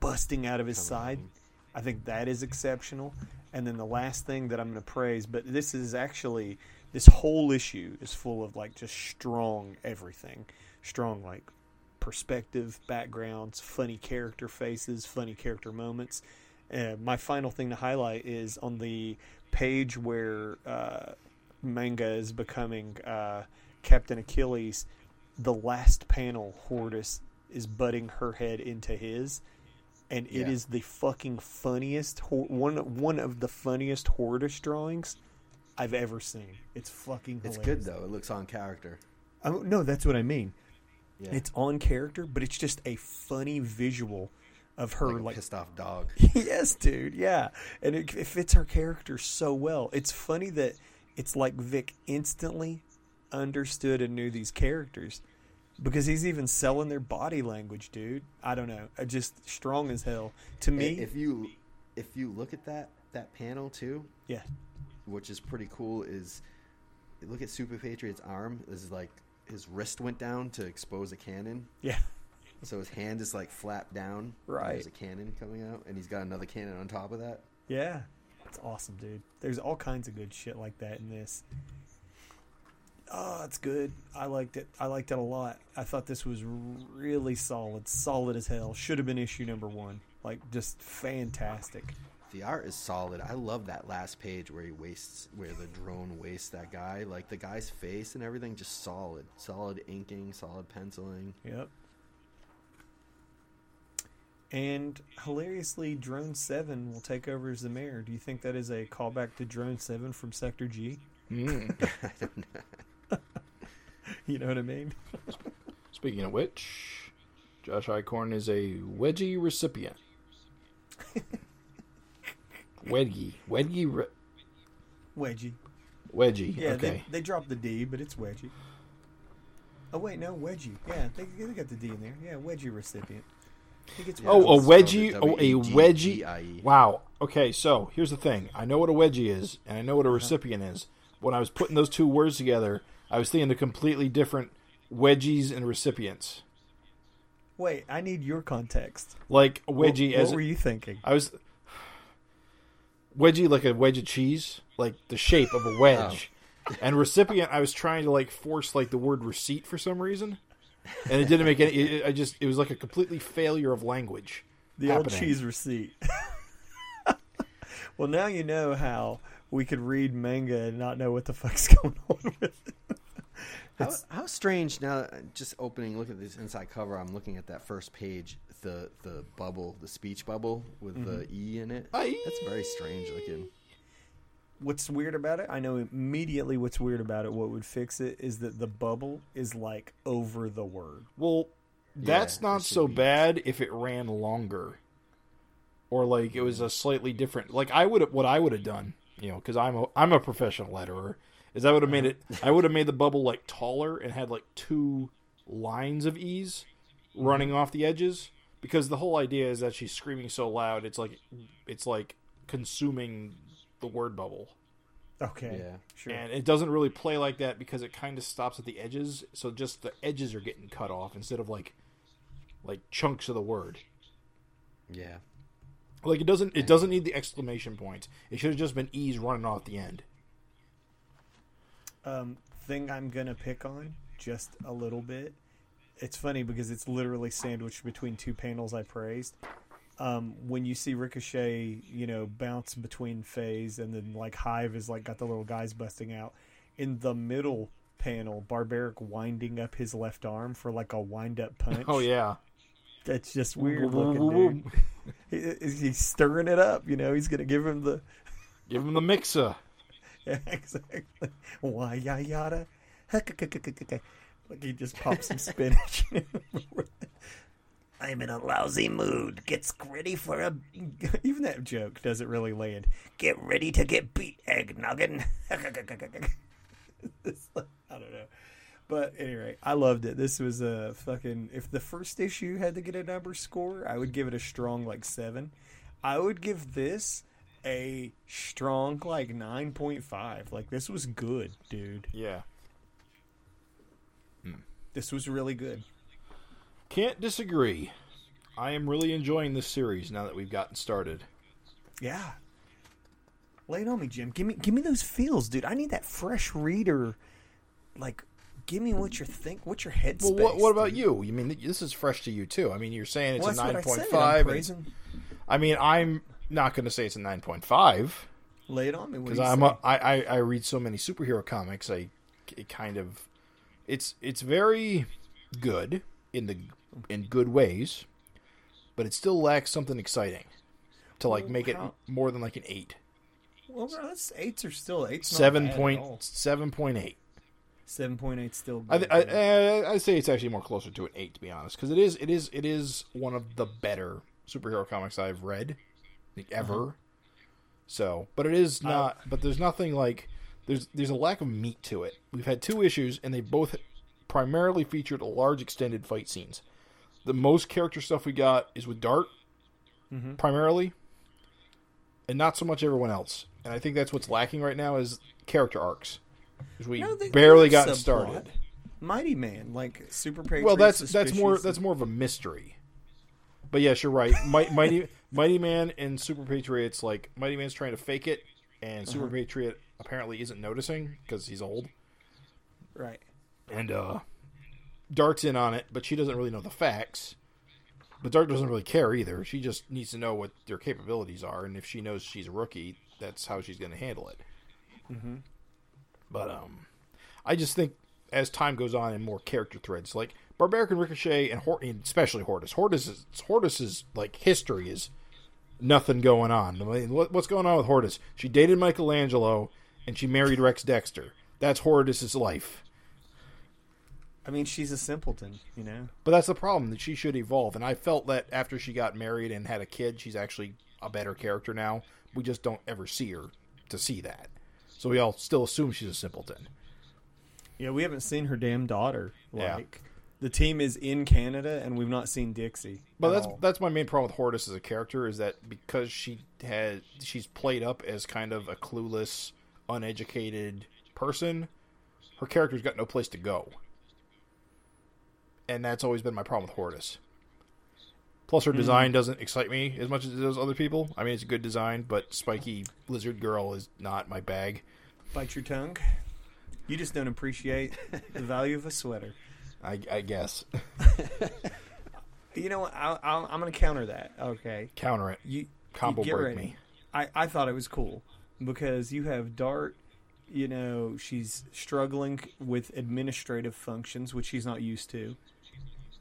busting out of his Coming side. home. I think that is exceptional. And then the last thing that I'm going to praise, but this is actually this whole issue is full of like just strong everything, strong like perspective, backgrounds, funny character faces, funny character moments. Uh, my final thing to highlight is on the page where uh, manga is becoming uh, Captain Achilles. The last panel, Horridus is butting her head into his and it is Yeah. the fucking funniest one one of the funniest Horridus drawings I've ever seen. It's fucking It's good though. It looks on character. Oh, no, that's what I mean. Yeah. It's on character, but it's just a funny visual of her like a like pissed off dog. [LAUGHS] yes, dude, yeah, and it, it fits her character so well. It's funny that it's like Vic instantly understood and knew these characters because he's even selling their body language, dude. I don't know, Uh, just strong as hell to me. if you if you look at that that panel too, yeah, which is pretty cool, is look at Super Patriot's arm. This is like his wrist went down to expose a cannon, yeah, so his hand is like flapped down. Right. There's a cannon coming out, and he's got another cannon on top of that. yeah. It's awesome, dude. There's all kinds of good shit like that in this. Oh, it's good. I liked it. I liked it a lot. I thought this was really solid, solid as hell. Should have been issue number one. Like just fantastic. The art is solid. I love that last page where he wastes, where the drone wastes that guy. Like the guy's face and everything, just solid, solid inking, solid penciling. Yep. And hilariously, Drone Seven will take over as the mayor. Do you think that is a callback to Drone Seven from Sector G? Mm. [LAUGHS] You know what I mean? Speaking of which, Josh Icorn is a wedgie recipient. [LAUGHS] wedgie, wedgie, re- Wedgie. wedgie. Yeah, okay. they, they dropped the D, but it's Wedgie. Oh wait, no Wedgie. Yeah, they, they got the D in there. Yeah, Wedgie recipient. He gets Yeah, oh, a wedgie. Oh, a W-E-G-G-I-E. wedgie. Wow. Okay, so here's the thing. I know what a wedgie is, and I know Uh-huh. what a recipient is. When I was putting those two words together, I was thinking of completely different wedgies and recipients. Wait, I need your context. Like a wedgie What, as what were you thinking? I was wedgie like a wedge of cheese, like the shape of a wedge. And recipient, I was trying to like force like the word receipt for some reason, and it didn't make any. It, I just it was like a completely failure of language. The old cheese receipt. [LAUGHS] well, now you know how we could read manga and not know what the fuck's [LAUGHS] going on with it. How, how strange now just opening look at this inside cover i'm looking at that first page the the bubble the speech bubble with mm-hmm. the e in it Aye. that's very strange looking What's weird about it? I know immediately what's weird about it. What would fix it is that the bubble is like over the word. Well, that's Yeah, not so be. bad if it ran longer, or like it was a slightly different. Like I would have what I would have done, you know, because I'm a I'm a professional letterer. Is I would have made it. Uh-huh. I would have made the bubble like taller and had like two lines of e's running off the edges because the whole idea is that she's screaming so loud. It's like it's like consuming the word bubble. Okay. Yeah. Sure. And it doesn't really play like that because it kind of stops at the edges. So just the edges are getting cut off instead of like like chunks of the word. yeah Like it doesn't it doesn't need the exclamation point. It should have just been e's running off the end. um, thing I'm gonna pick on just a little bit. It's funny because it's literally sandwiched between two panels I praised. Um, when you see Ricochet, you know, bounce between phase and then like Hive is like got the little guys busting out. In the middle panel, Barbaric winding up his left arm for like a wind up [LAUGHS] punch. Oh yeah. That's just weird looking, dude. [LAUGHS] He- He's stirring it up, you know. He's gonna give him the [LAUGHS] Give him the mixer. Yeah, exactly. Why ya yada? Like he just pops some spinach. I'm in a lousy mood. Gets ready for a. [LAUGHS] Even that joke doesn't really land. Get ready to get beat, egg noggin. [LAUGHS] Like- I don't know. But anyway, I loved it. This was a fucking. If the first issue had to get a number score, I would give it a strong like seven. I would give this a strong like nine point five. Like this was good, dude. Yeah. This was really good. Can't disagree. I am really enjoying this series now that we've gotten started. Yeah. Lay it on me, Jim. Give me give me those feels, dude. I need that fresh reader. Like, give me what you're think, what's your headspace. Well, what, what about dude. you? You mean this is fresh to you too? I mean, you're saying it's Well, a nine point five. what I point. I'm five. praising- I mean, I'm not going to say it's a nine point five Lay it on me. Because I'm a, I, I I read so many superhero comics. I it kind of it's it's very good in the in good ways, but it still lacks something exciting to like Well, make it more than like an eight. Well, that's eights are still eights. Seven point seven point eight. Seven point eight still. I, Good, I, yeah. I I'd say it's actually more closer to an eight to be honest, because it is it is it is one of the better superhero comics I've read like, ever. Uh-huh. So, but it is not. but there's nothing like there's there's a lack of meat to it. We've had two issues, and they both primarily featured large extended fight scenes. The most character stuff we got is with Dart, Mm-hmm. primarily, and not so much everyone else. And I think that's what's lacking right now is character arcs. 'Cause We No, barely they have gotten subplot. started. Mighty Man, like Super Patriot. Well, that's that's more Suspicious. that's more of a mystery. But yes, you're right. Mi- [LAUGHS] Mighty Mighty Man and Super Patriots like Mighty Man's trying to fake it, and Super Uh-huh. Patriot apparently isn't noticing because he's old, right. And uh, Dart's in on it, but she doesn't really know the facts. But Dart doesn't really care either. She just needs to know what their capabilities are, and if she knows she's a rookie, that's how she's going to handle it. Mm-hmm. But um, I just think as time goes on and more character threads, like Barbaric and Ricochet and, Hor- and especially Horridus. Horridus is Horridus's like history is nothing going on. I mean, what, what's going on with Horridus? She dated Michelangelo and she married Rex Dexter. That's Horridus's life. I mean, she's a simpleton, you know. But that's the problem that she should evolve. And I felt that after she got married and had a kid, she's actually a better character now. We just don't ever see her to see that. So we all still assume she's a simpleton. Yeah, we haven't seen her damn daughter. Yeah. Like the team is in Canada, and we've not seen Dixie. But that's all. that's my main problem with Horridus as a character is that because she had she's played up as kind of a clueless, uneducated person, her character's got no place to go. And that's always been my problem with Horridus. Plus, her hmm. design doesn't excite me as much as it does other people. I mean, it's a good design, but spiky lizard girl is not my bag. bite your tongue. You just don't appreciate the [LAUGHS] value of a sweater. I, I guess. You know what? I, I, I'm going to counter that. Okay, Counter it. you Combo you get break ready. me. I, I thought it was cool because you have Dart. You know, she's struggling with administrative functions, which she's not used to.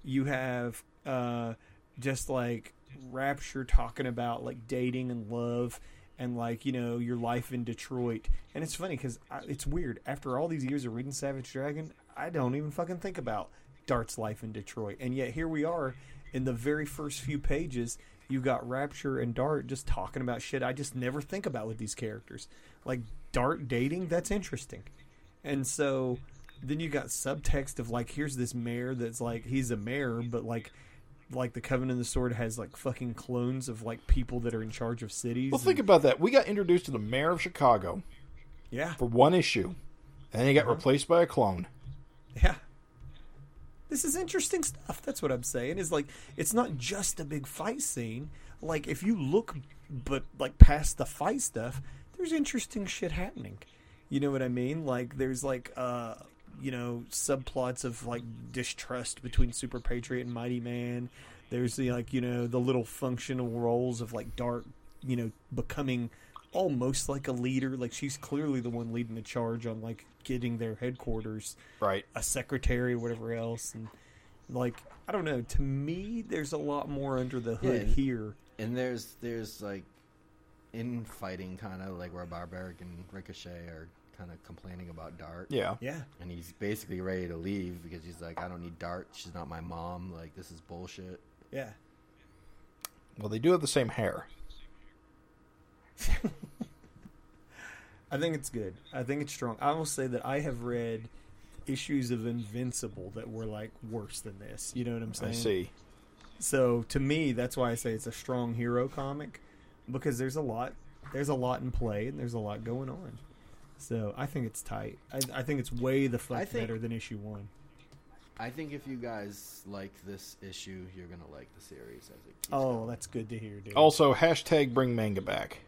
You have uh, just like Rapture talking about like dating and love and like you know your life in Detroit. And it's funny because it's weird. After all these years of reading Savage Dragon, I don't even fucking think about Dart's life in Detroit. And yet here we are in the very first few pages. You got Rapture and Dart just talking about shit I just never think about with these characters. Like Dart dating, that's interesting. And so then you got subtext of like here's this mayor that's like he's a mayor but like like the Covenant of the Sword has like fucking clones of like people that are in charge of cities. Well, think and- about that. We got introduced to the mayor of Chicago yeah. for one issue, and then he got replaced by a clone. Yeah. This is interesting stuff. That's what I'm saying. Is like it's not just a big fight scene. Like if you look but like past the fight stuff, there's interesting shit happening. You know what I mean? Like there's like uh you know subplots of like distrust between Super Patriot and Mighty Man. There's the like you know the little functional roles of like Dart, you know, becoming almost like a leader. Like she's clearly the one leading the charge on like getting their headquarters Right. a secretary, whatever else, and like I don't know. To me, there's a lot more under the hood Yeah. here. And there's there's like infighting kind of like where Barbaric and Ricochet are kind of complaining about Dart. Yeah. Yeah, And he's basically ready to leave because he's like, I don't need Dart. She's not my mom. Like this is bullshit. Yeah. Well, they do have the same hair. [LAUGHS] I think it's good. I think it's strong. I will say that I have read issues of Invincible that were like worse than this. You know what I'm saying? I see. So to me, that's why I say it's a strong hero comic because there's a lot, there's a lot in play and there's a lot going on. So I think it's tight. I, I think it's way the fuck think- better than issue one. I think if you guys like this issue, you're gonna like the series as it keeps Oh, going. that's good to hear, dude. Also, hashtag bring manga back.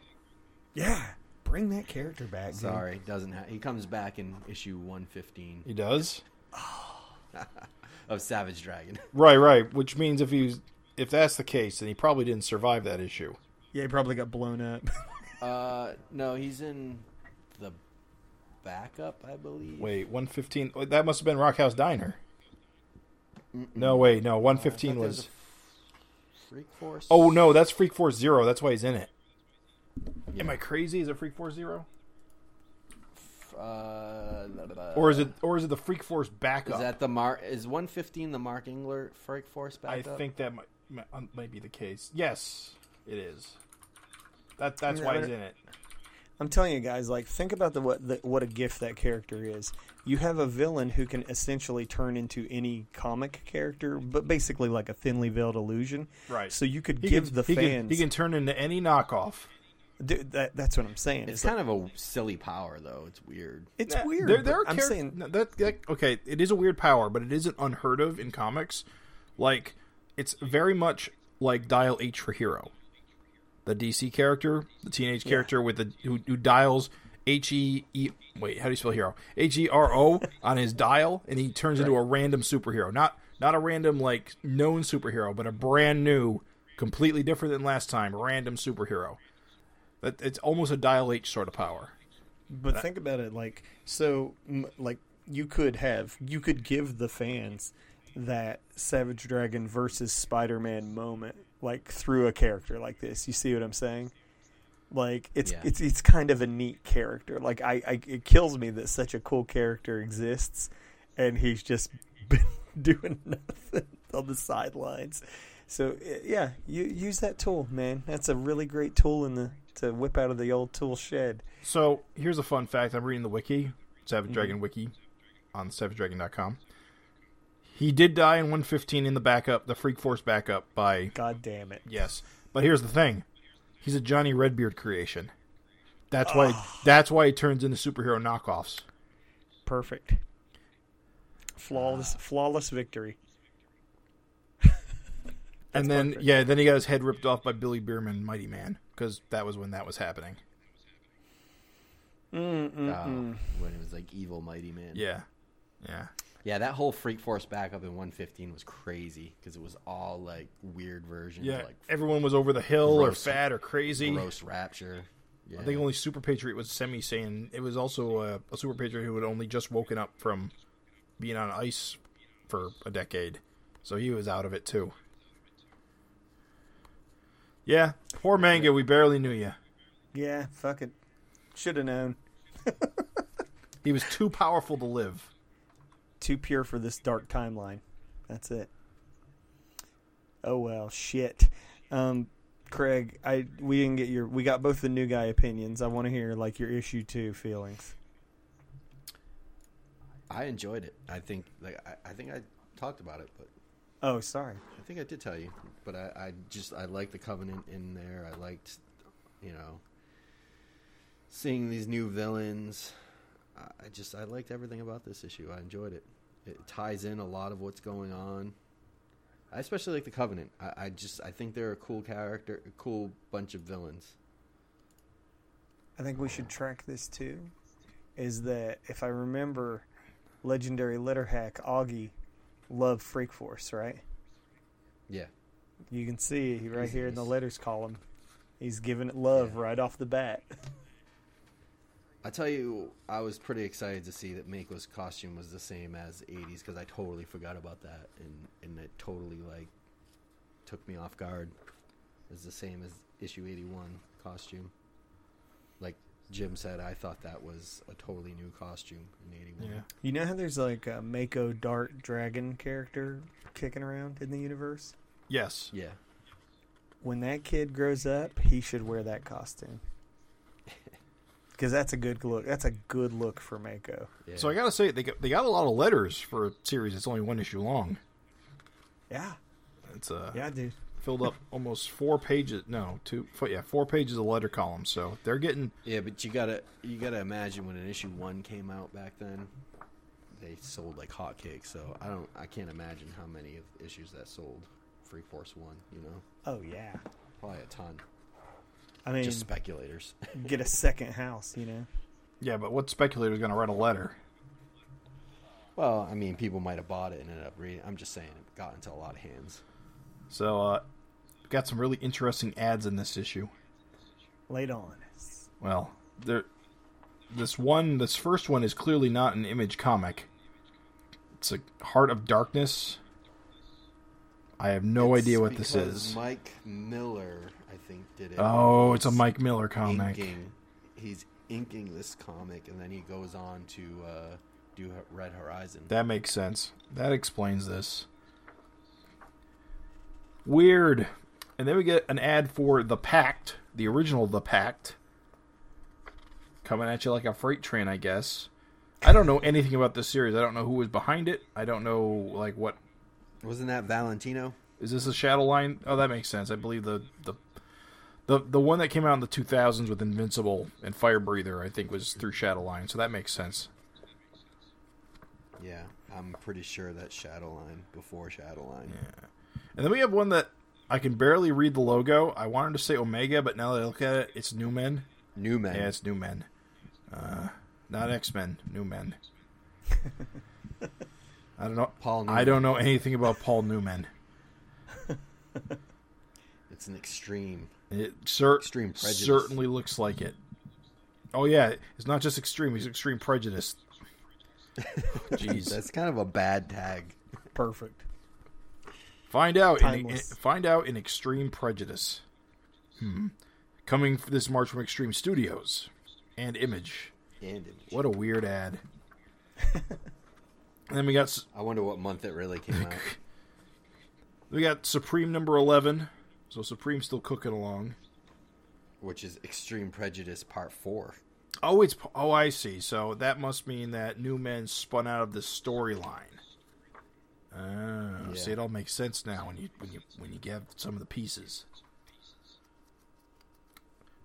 yeah, bring that character back. dude. Sorry, doesn't ha- he comes back in issue 115 He does. [LAUGHS] of Savage Dragon. [LAUGHS] Right, right. Which means if he's if that's the case, then he probably didn't survive that issue. Yeah, he probably got blown up. [LAUGHS] uh, no, he's in the backup, I believe. Wait, one fifteen. That must have been Rockhouse Diner. No, wait, no. One fifteen I fifteen thought there was was. Freak Force. Oh no, that's Freak Force Zero. That's why he's in it. Yeah. Am I crazy? Is it Freak Force Zero, Uh, blah, blah, blah. or is it, or is it the Freak Force backup? Is that the Mark? Is 115 the Mark Engler Freak Force backup? I think that might, might um, might be the case. Yes, it is. That that's Yeah, why he's in it. I'm telling you guys, like, think about the what the, what a gift that character is. You have a villain who can essentially turn into any comic character, but basically like a thinly veiled illusion. Right. So you could He give can, the he fans. Can, he can turn into any knockoff. Dude, that, that's what I'm saying. It's It's, kind of a silly power, though. It's weird. it's Yeah, weird. There, there are I'm charac- saying no, that, that okay. It is a weird power, but it isn't unheard of in comics. Like it's very much like Dial H for Hero, the DC character, the teenage character with the who, who dials H E E. Wait, how do you spell hero? H E R O on his dial, and he turns into a random superhero. Not not a random like known superhero, but a brand new, completely different than last time, random superhero. That it's almost a Dial H sort of power. But think about it, like so, like you could have, you could give the fans that Savage Dragon versus Spider-Man moment, like through a character like this. You see what I'm saying? Like it's Yeah. it's it's kind of a neat character. Like I, I, it kills me that such a cool character exists, and he's just [LAUGHS] been doing nothing on the sidelines. So yeah, you use that tool, man. That's a really great tool in the to whip out of the old tool shed. So here's a fun fact. I'm reading the wiki, Savage mm-hmm. Dragon wiki, on savagedragon.com. He did die in 115 in the backup, the Freak Force backup by God damn it. yes. But here's the thing: he's a Johnny Redbeard creation. That's why. That's why he turns into superhero knockoffs. Perfect. Flawless flawless victory. [LAUGHS] and then perfect. yeah, then he got his head ripped off by Billy Bierman, Mighty Man, because that was when that was happening. Mm-mm. Uh, when it was like evil Mighty Man. Yeah, yeah. Yeah, that whole Freak Force backup in 115 was crazy because it was all like weird versions. Yeah, like everyone was over the hill or fat or crazy. gross Rapture. Yeah. I think only Super Patriot was semi sane. It was also a, a Super Patriot who had only just woken up from being on ice for a decade, so he was out of it too. Yeah, poor manga. We barely knew you. Yeah, fuck it. Should have known. [LAUGHS] He was too powerful to live. Too pure for this dark timeline. That's it. Oh well, shit. Um, Craig, I we didn't get your. We got both the new guy opinions. I want to hear like your issue two feelings. I enjoyed it. I think like I, I think I talked about it, but Oh, sorry. I think I did tell you. But I, I just I liked the Covenant in there. I liked you know seeing these new villains. I- just I liked everything about this issue. I enjoyed it. It ties in a lot of what's going on. I especially like the Covenant. I, I just I think they're a cool character, a cool bunch of villains. I think we should track this too. Is that if I remember, legendary litter hack Augie loved Freak Force, right? Yeah, You can see right here in the letters column. He's giving it love Yeah. right off the bat. [LAUGHS] I tell you, I was pretty excited to see that Mako's costume was the same as '80s because I totally forgot about that, and and it totally like took me off guard. It's the same as issue 81 costume. Like Jim said, I thought that was a totally new costume in '81. Yeah. You know how there's like a Mako Dart Dragon character kicking around in the universe? Yes. Yeah. When that kid grows up, he should wear that costume. Because that's a good look. That's a good look for Mako. yeah. So I gotta say they got, they got a lot of letters for a series that's only one issue long. Yeah, It's uh yeah, dude. filled up [LAUGHS] almost four pages. No, two. four- Yeah, four pages of letter columns. So they're getting Yeah, but you gotta you gotta imagine when an issue one came out back then, they sold like hotcakes. So I don't I can't imagine how many of issues that sold. Freak Force One, you know, Oh yeah. probably a ton. I mean, Just speculators. [LAUGHS] get a second house. You know. yeah. But what speculator's gonna write a letter? well, I mean, people might have bought it and ended up reading. I'm just saying it got into a lot of hands. So uh, got some really interesting ads in this issue. Late on. Well, there. This one, this first one is clearly not an image comic. It's a Heart of Darkness. I have no It's idea what this is. Mike Miller, I think, did it. Oh, it's a Mike Miller comic. Inking, he's inking this comic, and then he goes on to uh, do Red Horizon. That makes sense. That explains this. Weird. And then we get an ad for The Pact, the original The Pact. Coming at you like a freight train, I guess. I don't know anything about this series. I don't know who was behind it. I don't know like what Wasn't that Valentino? is this a Shadowline? Oh, that makes sense. I believe the the the the one that came out in the 2000s with Invincible and Fire Breather, I think was through Shadowline, so that makes sense. Yeah, I'm pretty sure that's Shadowline before Shadowline. Yeah. And then we have one that I can barely read the logo. I wanted to say Omega, but now that I look at it, it's New Men. New Men. Yeah, it's New Men. Uh, not X Men, New Men. [LAUGHS] I don't know. Paul I don't know anything about Paul Newman. [LAUGHS] It's an extreme. It cer- Extreme prejudice. certainly looks like it. Oh yeah, it's not just extreme; he's extreme prejudice. [LAUGHS] Jeez. That's kind of a bad tag. Perfect. Find out. In, in, find out in Extreme Prejudice. Hmm. Coming this March from Extreme Studios and Image. And image. What a weird ad. [LAUGHS] and then we got I wonder what month it really came out. [LAUGHS] we got Supreme number eleven. So Supreme's still cooking along. Which is Extreme Prejudice Part 4. Oh, it's oh I see. So that must mean that New Men spun out of this storyline. Oh, see, it all makes sense now when you when you when you get some of the pieces.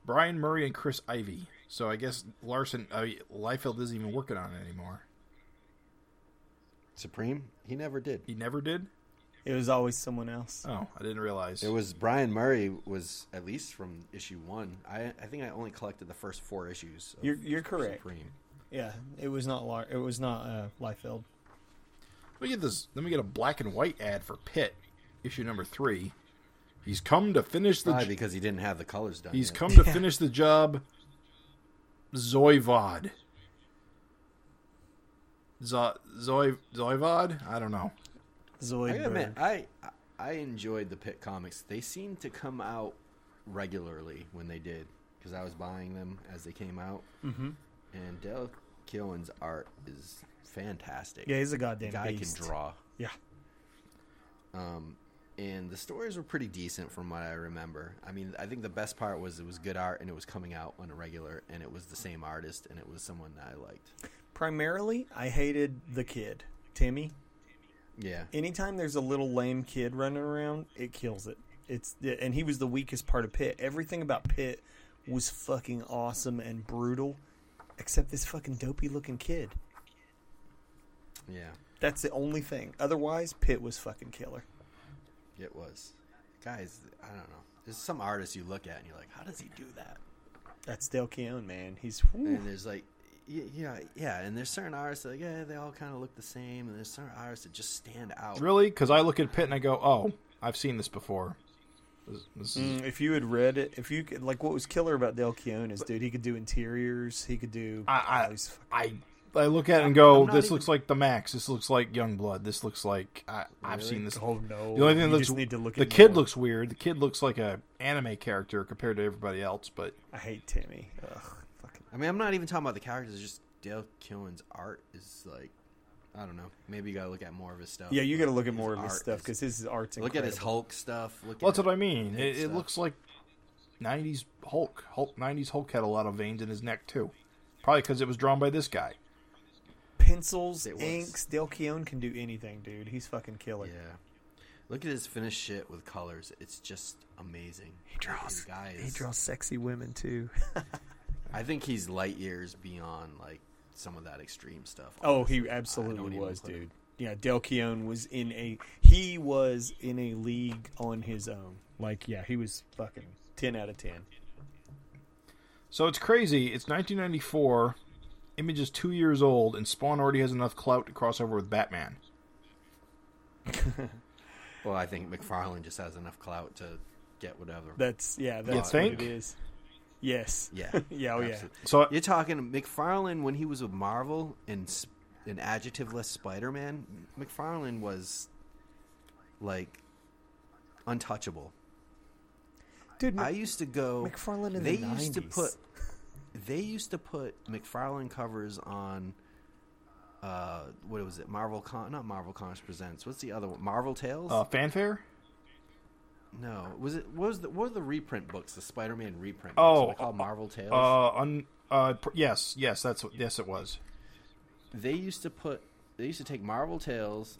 Brian Murray and Chris Ivy. So I guess Larsen, uh, Liefeld isn't even working on it anymore. Supreme? He never did. He never did. It was always someone else. Oh, I didn't realize. It was Brian Murray was at least from issue one. I I think I only collected the first four issues. Of You're- you're correct. Supreme. Yeah, it was not. Lar- it was not uh, Liefeld. Let me get this. Let me get a black and white ad for Pitt, issue number three. He's come to finish the. Probably j- because he didn't have the colors done. He's yet. come to Yeah. [LAUGHS] finish the job. Zoivod. Zo- Zoy Zoivod? I don't know. I Zoidberg. gotta admit, I I enjoyed the Pitt comics. They seemed to come out regularly when they did because I was buying them as they came out. Mm-hmm. And Dale Keown's art is fantastic. yeah, he's a the goddamn guy beast. can draw. Yeah, Um, and the stories were pretty decent from what I remember. I mean, I think the best part was it was good art and it was coming out on a regular, and it was the same artist and it was someone that I liked. Primarily I hated the kid Timmy. Yeah, Anytime there's a little lame kid running around, it kills it. It's and he was the weakest part of Pitt. Everything about Pitt was fucking awesome and brutal, except this fucking dopey looking kid. yeah, That's the only thing. Otherwise, Pitt was fucking killer. it was. Guys, I don't know. There's some artists you look at and you're like, how does he do that? That's Dale Keown, man. He's And there's like, y- yeah, yeah, and there's certain artists that like, yeah, they all kind of look the same, and there's certain artists that just stand out. Really? Because I look at Pitt and I go, "Oh, I've seen this before." This, this is, Mm, if you had read it, if you could, like, what was killer about Dale Keown is, dude, he could do interiors. He could do. I- I- fucking- I I look at it and go, "This even- looks like the Maxx. This looks like Youngblood. This looks like I, I've Really? seen this." oh no! The only thing that looks just need to look. the kid more. looks weird. The kid looks like a anime character compared to everybody else, but I hate Timmy. Ugh, fucking. I mean, I'm not even talking about the characters. Just Dale Keown's art is like I don't know. Maybe you gotta look at more of his stuff. Yeah, you got to look at more of his stuff because his art's Look incredible. at his Hulk stuff. Look Well, at that's what I mean. Neat It, it stuff. looks like '90s Hulk. Hulk '90s Hulk had a lot of veins in his neck too. Probably because it was drawn by this guy. Pencils, It was. inks. Dale Keown can do anything, dude. He's fucking killer. Yeah. Look at his finished shit with colors. It's just amazing. He draws. His guy He draws sexy women too. [LAUGHS] I think he's light years beyond like some of that extreme stuff. Oh, he absolutely was, put it- dude. Yeah, Dale Keown was in a he was in a league on his own. Like, yeah, he was fucking ten out of ten. So it's crazy. It's 1994. Image is two years old, and Spawn already has enough clout to cross over with Batman. [LAUGHS] [LAUGHS] Well, I think McFarlane just has enough clout to get whatever. That's yeah, that's what think? it is. Yes. [LAUGHS] yeah. [LAUGHS] Yeah, oh yeah. absolutely. So You're talking McFarlane when he was with Marvel and s- in adjectiveless Spider-Man. McFarlane was like untouchable. Dude, I used to go. McFarlane in they the used to put. They used to put McFarlane covers on. Uh, what was it? Marvel Con? Not Marvel Comics Presents. What's the other one? Marvel Tales? uh, fanfare. No, was it? What was the? What were the reprint books? The Spider-Man reprint. Oh, books? Were they called Marvel Tales. Uh, un, uh, pr- yes, yes, that's what. Yes, it was. they used to put. They used to take Marvel Tales,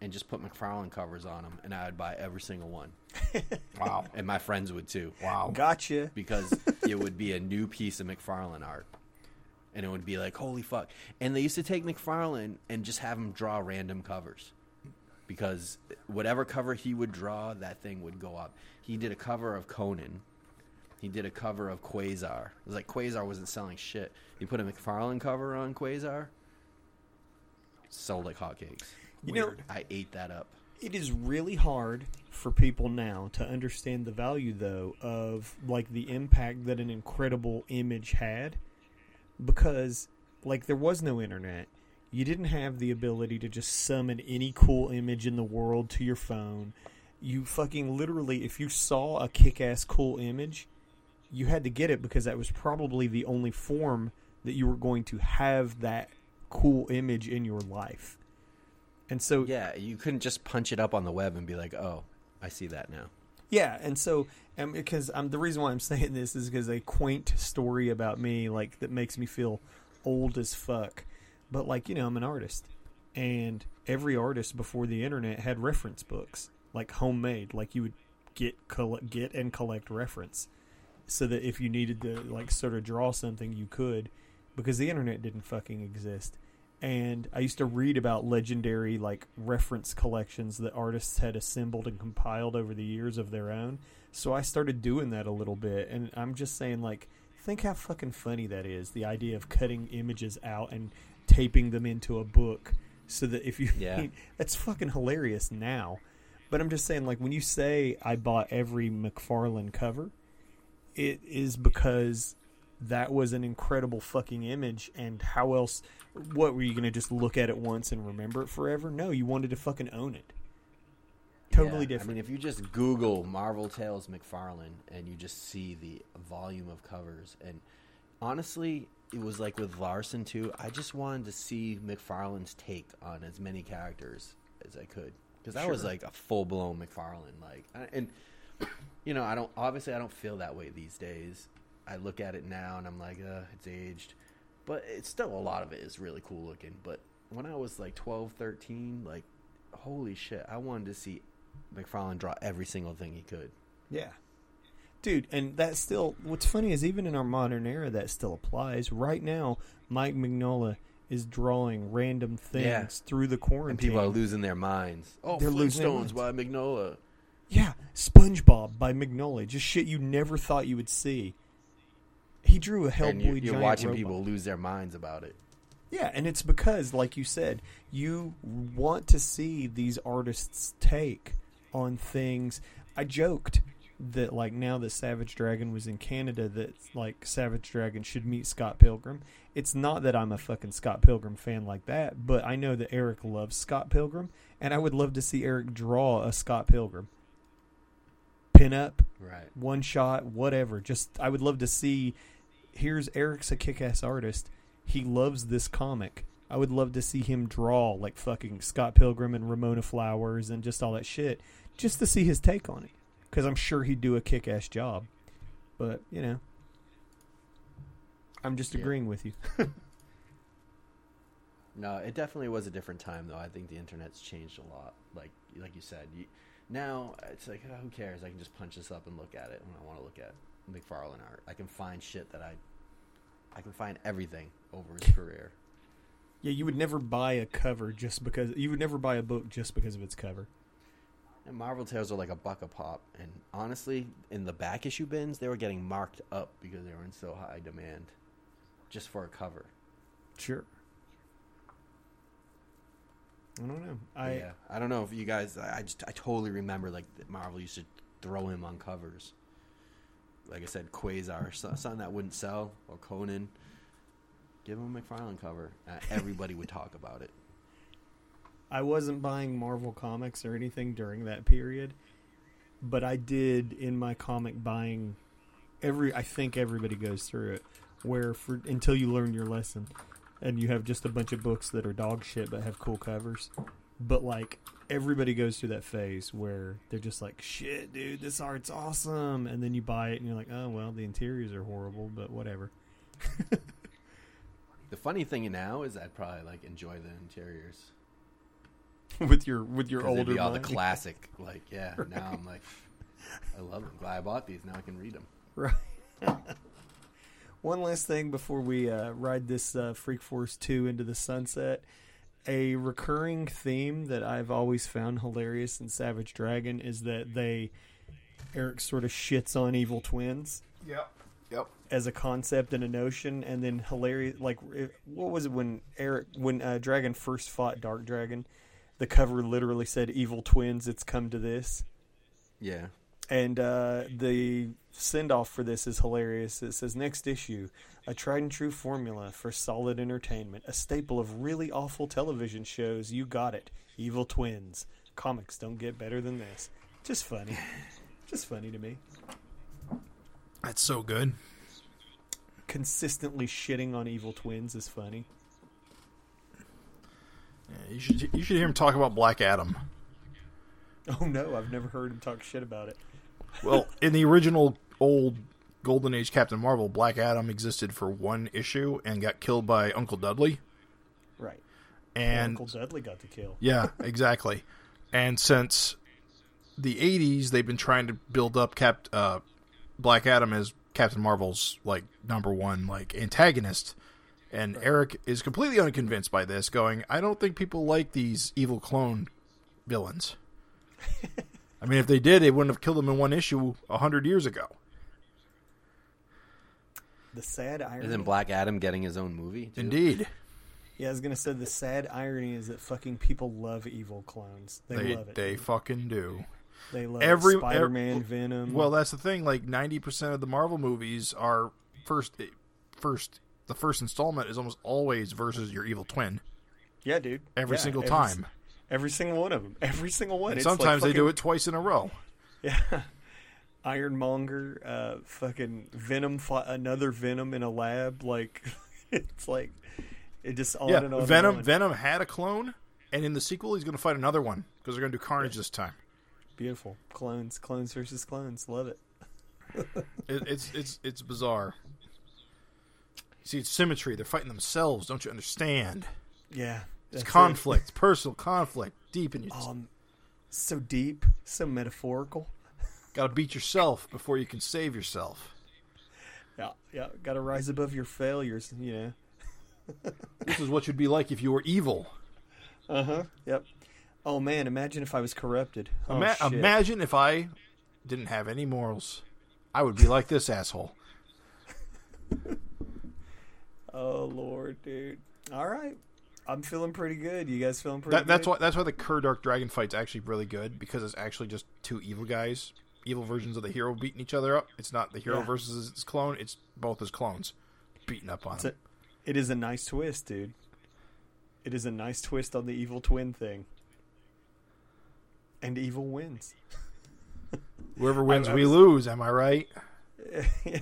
and just put McFarlane covers on them, and I would buy every single one, [LAUGHS] Wow, and my friends would too. wow. Gotcha. because it would be a new piece of McFarlane art. And it would be like, holy fuck. And they used to take McFarlane and just have him draw random covers. Because whatever cover he would draw, that thing would go up. He did a cover of Conan. He did a cover of Quasar. It was like Quasar wasn't selling shit. He put a McFarlane cover on Quasar. Sold like hotcakes. You know, I ate that up. it is really hard for people now to understand the value though of like the impact that an incredible image had because like there was no internet you didn't have the ability to just summon any cool image in the world to your phone you fucking literally if you saw a kick-ass cool image you had to get it because that was probably the only form that you were going to have that cool image in your life and so Yeah, you couldn't just punch it up on the web and be like, oh, I see that now. Yeah, and so um, and because I'm the reason why I'm [LAUGHS] saying this is because a quaint story about me like that makes me feel old as fuck. But like you know, I'm an artist, and every artist before the internet had reference books, like homemade, like you would get coll- get and collect reference, so that if you needed to like sort of draw something, you could, because the internet didn't fucking exist. And I used to read about legendary like reference collections that artists had assembled and compiled over the years of their own. So I started doing that a little bit, and I'm just saying like, think how fucking funny that is. The idea of cutting images out and taping them into a book, so that if you Yeah. [LAUGHS] that's fucking hilarious now. But I'm just saying, like, when you say I bought every McFarlane cover, it is because that was an incredible fucking image. And how else? What were you going to just look at it once and remember it forever? No, you wanted to fucking own it. Totally Yeah, different. I mean, if you just Google Marvel Tales McFarlane and you just see the volume of covers, and honestly, it was like with Larsen too. I just wanted to see McFarlane's take on as many characters as I could because that was like a full blown McFarlane. Like, and [CLEARS THROAT] you know, I don't obviously I don't feel that way these days. I look at it now and I'm like, uh, it's aged, but it's still a lot of it is really cool looking. But when I was like 12, 13, like, holy shit, I wanted to see McFarlane draw every single thing he could. Yeah. Dude, and that still what's funny is even in our modern era that still applies. Right now, Mike Mignola is drawing random things Yeah. through the quarantine. And people are losing their minds. Oh, They're losing their Flintstones by Mignola. Yeah, SpongeBob by Mignola, just shit you never thought you would see. He drew a Hellboy and you, you're giant watching robot. people lose their minds about it. Yeah, and it's because, like you said, you want to see these artists take on things. I joked that, like, now that Savage Dragon was in Canada, that, like, Savage Dragon should meet Scott Pilgrim. It's not that I'm a fucking Scott Pilgrim fan like that, but I know that Erik loves Scott Pilgrim, and I would love to see Erik draw a Scott Pilgrim. Pin up, Right. one shot, whatever. Just I would love to see. Here's Erik's a kick-ass artist. He loves this comic. I would love to see him draw like fucking Scott Pilgrim and Ramona Flowers and just all that shit, just to see his take on it. Because I'm sure he'd do a kick ass job. But you know, I'm just Yeah. agreeing with you. [LAUGHS] No, it definitely was a different time, though. I think the internet's changed a lot. Like, like you said, you, now it's like, oh, who cares? I can just punch this up and look at it when I want to look at McFarlane art. I can find shit that I, I can find everything over his career. Yeah, you would never buy a cover just because you would never buy a book just because of its cover. And Marvel Tales are like a buck a pop. And honestly, in the back issue bins, they were getting marked up because they were in so high demand, just for a cover. Sure. I don't know. I yeah, I don't know if you guys. I just I totally remember like Marvel used to throw him on covers. Like I said, Quasar, something that wouldn't sell, or Conan. Give him a McFarlane cover. Uh, everybody would talk about it. I wasn't buying Marvel comics or anything during that period, but I did in my comic buying every I think everybody goes through it where for until you learn your lesson and you have just a bunch of books that are dog shit but have cool covers. But like everybody goes through that phase where they're just like, "Shit, dude, this art's awesome." And then you buy it and you're like, "Oh, well, the interiors are horrible, but whatever." [LAUGHS] The funny thing now is I'd probably like enjoy the interiors. [LAUGHS] with your with your they'd older be all the classic. Like yeah, [LAUGHS] now I'm like, I love them. Glad I bought these. Now I can read them. Right. [LAUGHS] One last thing before we uh, ride this uh, Freak Force 2 into the sunset. A recurring theme that I've always found hilarious in Savage Dragon is that they, Erik sort of shits on evil twins Yep. Yep. as a concept and a notion, and then hilarious. Like, it- what was it when Erik, when uh, Dragon first fought Dark Dragon? The cover literally said "Evil twins, it's come to this." Yeah. And uh, the send off for this is hilarious. It says next issue, a tried and true formula for solid entertainment, a staple of really awful television shows. You got it, Evil Twins. Comics don't get better than this. Just funny, [LAUGHS] just funny to me. That's so good. Consistently shitting on Evil Twins is funny. Yeah, you should you should hear him talk about Black Adam. Oh no, I've never heard him talk shit about it. Well, in the original old Golden Age Captain Marvel, Black Adam existed for one issue and got killed by Uncle Dudley. Right. And Uncle Dudley got the kill. yeah, [LAUGHS] exactly. And since the '80s, they've been trying to build up Cap uh, Black Adam as Captain Marvel's like number one like antagonist. And Erik is completely unconvinced by this, going, "I don't think people like these evil clone villains." [LAUGHS] I mean, if they did, they wouldn't have killed them in one issue a hundred years ago. The sad irony. And then Black Adam getting his own movie. too? Indeed, yeah, I was gonna say the sad irony is that fucking people love evil clones. They, they love it. they fucking do. They love Every- Spider-Man, ev- Venom. Well, that's the thing. Like ninety percent of the Marvel movies are first, eh, first. The first installment is almost always versus your evil twin yeah, dude. every Yeah, single every- time. Every single one of them. [LAUGHS] Every single one. And It's like sometimes they do it twice in a row. Yeah. [LAUGHS] Ironmonger, uh, fucking Venom, fought another Venom in a lab. Like, [LAUGHS] it's like it just on yeah, and on. Venom. And on. Venom had a clone, and in the sequel, he's going to fight another one because they're going to do Carnage this time. Beautiful clones, clones versus clones. Love it. It, it's it's it's bizarre. See, it's symmetry. They're fighting themselves. Don't you understand? Yeah, It's that's it. conflict, [LAUGHS] personal conflict, deep in you. Um, so deep, so metaphorical. [LAUGHS] Got to beat yourself before you can save yourself. Yeah, yeah. Got to rise above your failures. You know. [LAUGHS] This is what you'd be like if you were evil. Uh huh. Yep. Oh man, imagine if I was corrupted. Oh, Ima- imagine if I didn't have any morals. I would be like this asshole. Oh lord, dude. All right, I'm feeling pretty good. You guys feeling pretty That, that's why that's why the Kerr Dark Dragon fight's actually really good because it's actually just two evil guys, evil versions of the hero beating each other up. It's not the hero Yeah. versus his clone; it's both his clones beating up on It's him. a, it is a nice twist, dude. It is a nice twist on the evil twin thing. And evil wins. Whoever wins, I we was- lose. Am I right? [LAUGHS] yeah.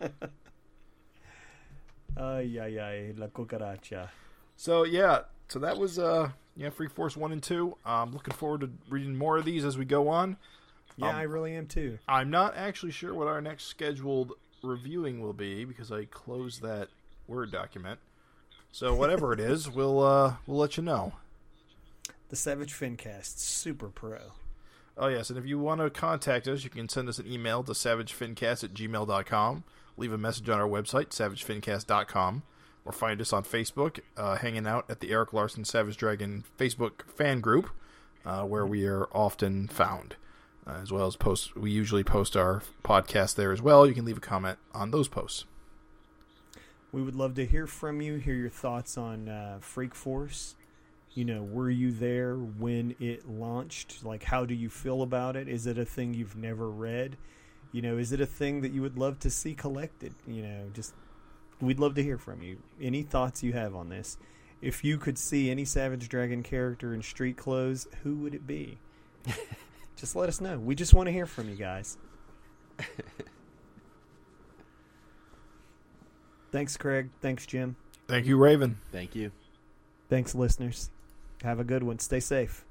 [LAUGHS] Ay, ay, ay, la cucaracha. So yeah, so that was uh yeah Freak Force one and two. I'm looking forward to reading more of these as we go on. Yeah, Um, I really am too. I'm not actually sure what our next scheduled reviewing will be because I closed that Word document. So whatever it is, [LAUGHS] we'll uh we'll let you know. The Savage Fincast, super pro. Oh, yes. And if you want to contact us, you can send us an email to savagefincast at gmail.com. Leave a message on our website, savagefincast.com. Or find us on Facebook, uh, hanging out at the Erik Larsen Savage Dragon Facebook fan group, uh, where we are often found. Uh, as well as post, we usually post our podcast there as well. You can leave a comment on those posts. We would love to hear from you, hear your thoughts on uh, Freak Force. You know, were you there when it launched? Like, how do you feel about it? Is it a thing you've never read? You know, is it a thing that you would love to see collected? You know, just we'd love to hear from you. Any thoughts you have on this? If you could see any Savage Dragon character in street clothes, who would it be? [LAUGHS] just let us know. We just want to hear from you guys. [LAUGHS] Thanks, Craig. Thanks, Jim. Thank you, Raven. Thank you. Thanks, listeners. Have a good one. Stay safe.